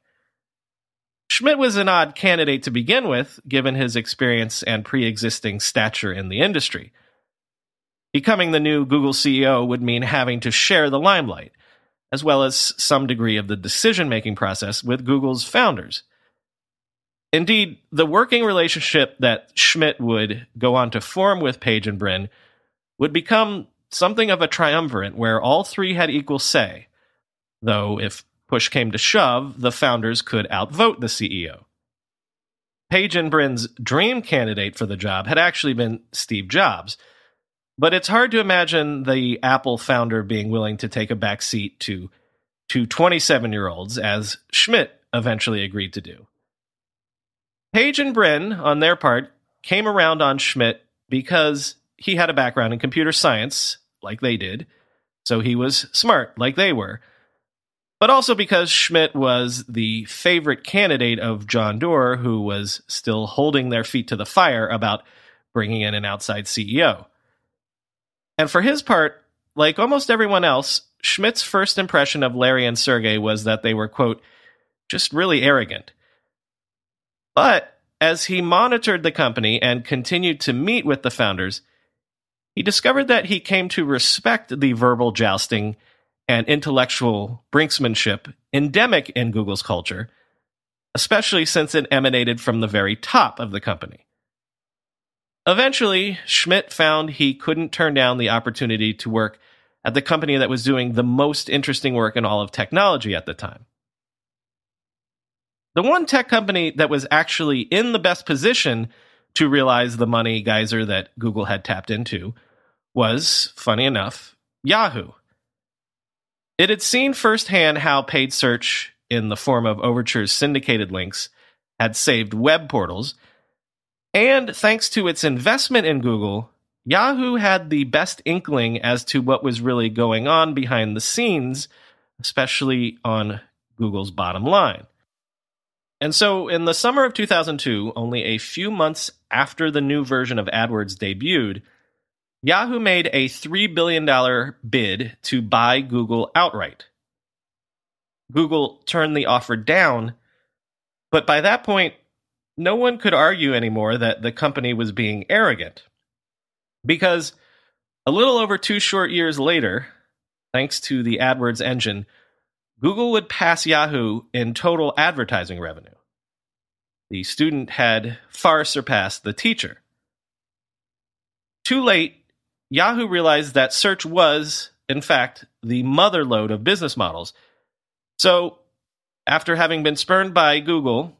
Schmidt was an odd candidate to begin with, given his experience and pre existing stature in the industry. Becoming the new Google CEO would mean having to share the limelight, as well as some degree of the decision making process with Google's founders. Indeed, the working relationship that Schmidt would go on to form with Page and Brin would become something of a triumvirate where all three had equal say, though if push came to shove, the founders could outvote the CEO. Page and Brin's dream candidate for the job had actually been Steve Jobs but it's hard to imagine the Apple founder being willing to take a back seat to to 27 year olds, as Schmidt eventually agreed to do. Page and Brin, on their part, came around on Schmidt because he had a background in computer science, like they did, so he was smart, like they were, but also because Schmidt was the favorite candidate of John Doerr, who was still holding their feet to the fire about bringing in an outside CEO. And for his part, like almost everyone else, Schmidt's first impression of Larry and Sergey was that they were, quote, just really arrogant. But as he monitored the company and continued to meet with the founders, he discovered that he came to respect the verbal jousting and intellectual brinksmanship endemic in Google's culture, especially since it emanated from the very top of the company. Eventually, Schmidt found he couldn't turn down the opportunity to work at the company that was doing the most interesting work in all of technology at the time. The one tech company that was actually in the best position to realize the money geyser that Google had tapped into was, funny enough, Yahoo. It had seen firsthand how paid search in the form of Overture's syndicated links had saved web portals and thanks to its investment in Google, Yahoo had the best inkling as to what was really going on behind the scenes, especially on Google's bottom line. And so, in the summer of 2002, only a few months after the new version of AdWords debuted, Yahoo made a $3 billion bid to buy Google outright. Google turned the offer down, but by that point, no one could argue anymore that the company was being arrogant. Because a little over two short years later, thanks to the AdWords engine, Google would pass Yahoo in total advertising revenue. The student had far surpassed the teacher. Too late, Yahoo realized that search was, in fact, the mother lode of business models. So, after having been spurned by Google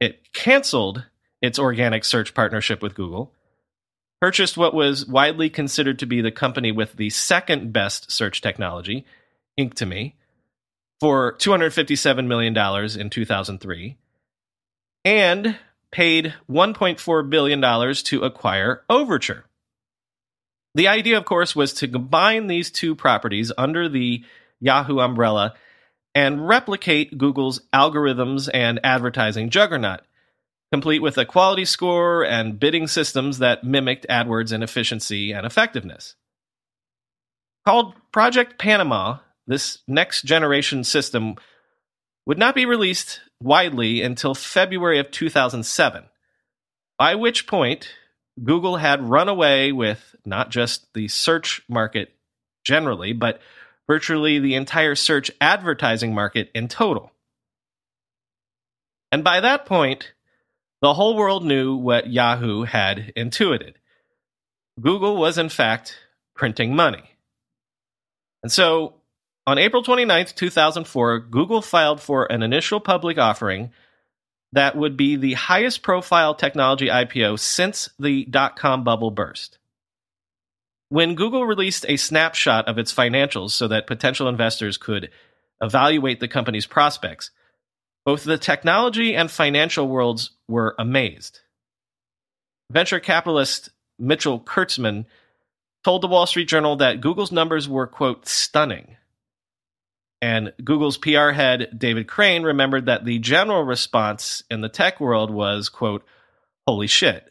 it canceled its organic search partnership with Google, purchased what was widely considered to be the company with the second best search technology, Inktomi, for $257 million in 2003, and paid $1.4 billion to acquire Overture. The idea, of course, was to combine these two properties under the Yahoo umbrella and replicate Google's algorithms and advertising juggernaut, complete with a quality score and bidding systems that mimicked AdWords in efficiency and effectiveness. Called Project Panama, this next generation system would not be released widely until February of 2007, by which point Google had run away with not just the search market generally, but virtually the entire search advertising market in total. And by that point, the whole world knew what Yahoo had intuited. Google was, in fact, printing money. And so, on April 29th, 2004, Google filed for an initial public offering that would be the highest profile technology IPO since the dot com bubble burst. When Google released a snapshot of its financials so that potential investors could evaluate the company's prospects, both the technology and financial worlds were amazed. Venture capitalist Mitchell Kertzman told the Wall Street Journal that Google's numbers were, quote, stunning. And Google's PR head, David Krane, remembered that the general response in the tech world was, quote, holy shit.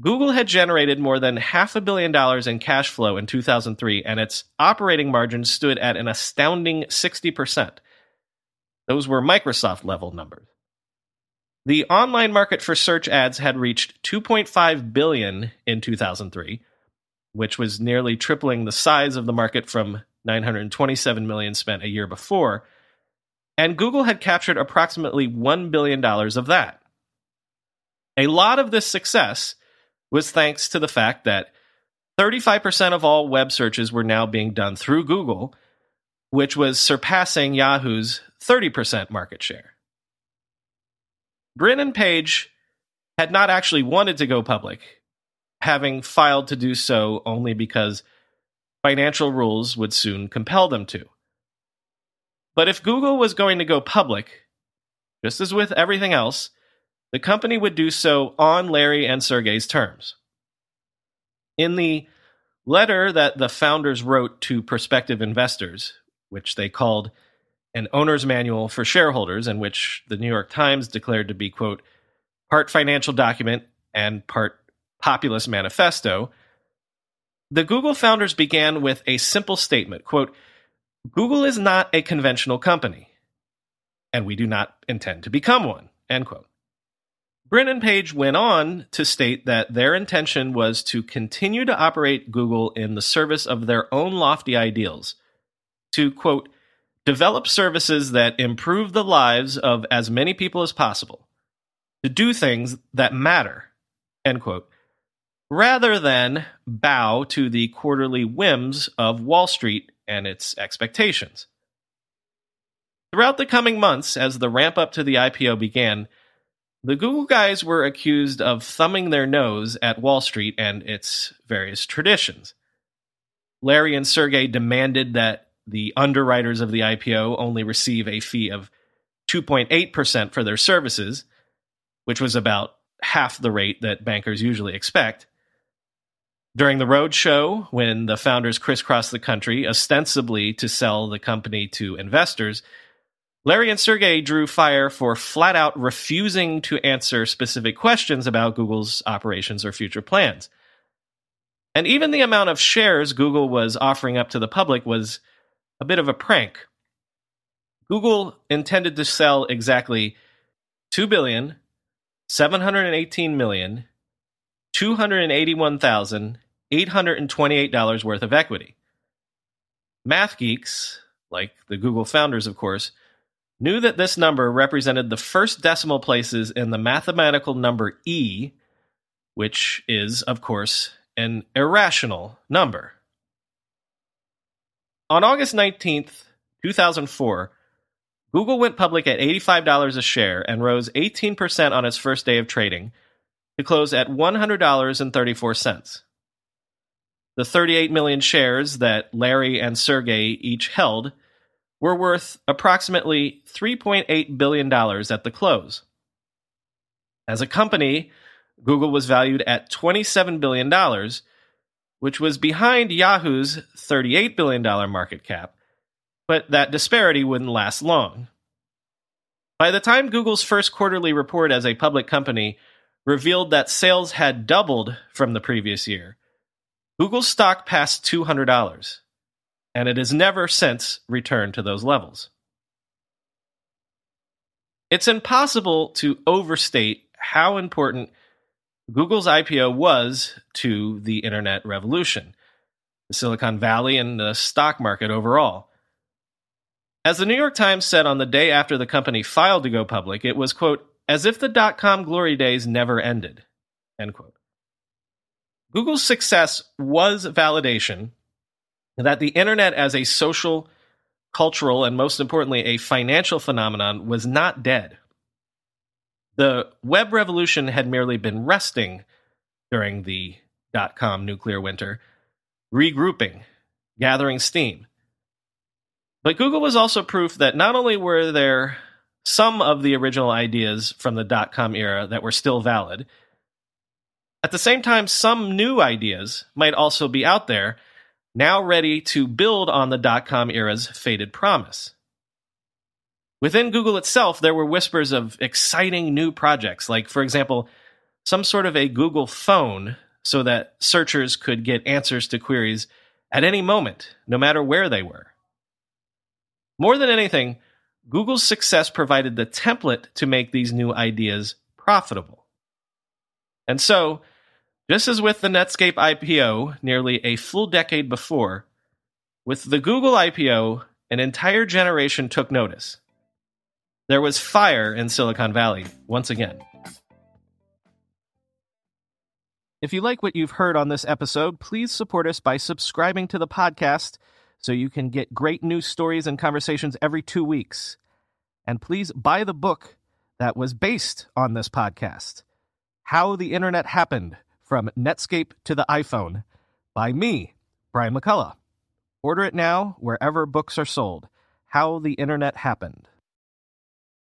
Google had generated more than half a billion dollars in cash flow in 2003, and its operating margin stood at an astounding 60%. Those were Microsoft level numbers. The online market for search ads had reached 2.5 billion in 2003, which was nearly tripling the size of the market from 927 million spent a year before, and Google had captured approximately $1 billion of that. A lot of this success was thanks to the fact that 35% of all web searches were now being done through Google, which was surpassing Yahoo's 30% market share. Brin and Page had not actually wanted to go public, having filed to do so only because financial rules would soon compel them to. But if Google was going to go public, just as with everything else, the company would do so on Larry and Sergey's terms. In the letter that the founders wrote to prospective investors, which they called an owner's manual for shareholders, and which the New York Times declared to be, quote, part financial document and part populist manifesto, the Google founders began with a simple statement, quote, Google is not a conventional company, and we do not intend to become one, end quote. Brin Page went on to state that their intention was to continue to operate Google in the service of their own lofty ideals, to, quote, develop services that improve the lives of as many people as possible, to do things that matter, end quote, rather than bow to the quarterly whims of Wall Street and its expectations. Throughout the coming months, as the ramp up to the IPO began, the Google guys were accused of thumbing their nose at Wall Street and its various traditions. Larry and Sergey demanded that the underwriters of the IPO only receive a fee of 2.8% for their services, which was about half the rate that bankers usually expect. During the roadshow, when the founders crisscrossed the country, ostensibly to sell the company to investors, Larry and Sergey drew fire for flat out refusing to answer specific questions about Google's operations or future plans. And even the amount of shares Google was offering up to the public was a bit of a prank. Google intended to sell exactly 2 billion 718 million 281,828 dollars worth of equity. Math geeks, like the Google founders of course, knew that this number represented the first decimal places in the mathematical number e, which is, of course, an irrational number. On August 19th, 2004, Google went public at $85 a share and rose 18% on its first day of trading to close at $100.34. The 38 million shares that Larry and Sergey each held were worth approximately $3.8 billion at the close. As a company, Google was valued at $27 billion, which was behind Yahoo's $38 billion market cap, but that disparity wouldn't last long. By the time Google's first quarterly report as a public company revealed that sales had doubled from the previous year, Google's stock passed $200 and it has never since returned to those levels. It's impossible to overstate how important Google's IPO was to the internet revolution, the Silicon Valley, and the stock market overall. As the New York Times said on the day after the company filed to go public, it was, quote, as if the dot com glory days never ended, end quote. Google's success was validation that the internet as a social, cultural, and most importantly, a financial phenomenon was not dead. The web revolution had merely been resting during the dot com nuclear winter, regrouping, gathering steam. But Google was also proof that not only were there some of the original ideas from the dot com era that were still valid, at the same time, some new ideas might also be out there now ready to build on the dot com era's faded promise. Within Google itself, there were whispers of exciting new projects, like, for example, some sort of a Google phone so that searchers could get answers to queries at any moment, no matter where they were. More than anything, Google's success provided the template to make these new ideas profitable. And so, Just as with the Netscape IPO nearly a full decade before, with the Google IPO, an entire generation took notice. There was fire in Silicon Valley once again. If you like what you've heard on this episode, please support us by subscribing to the podcast so you can get great news stories and conversations every two weeks. And please buy the book that was based on this podcast How the Internet Happened From Netscape to the iPhone by me, Brian McCullough. Order it now wherever books are sold. How the Internet Happened.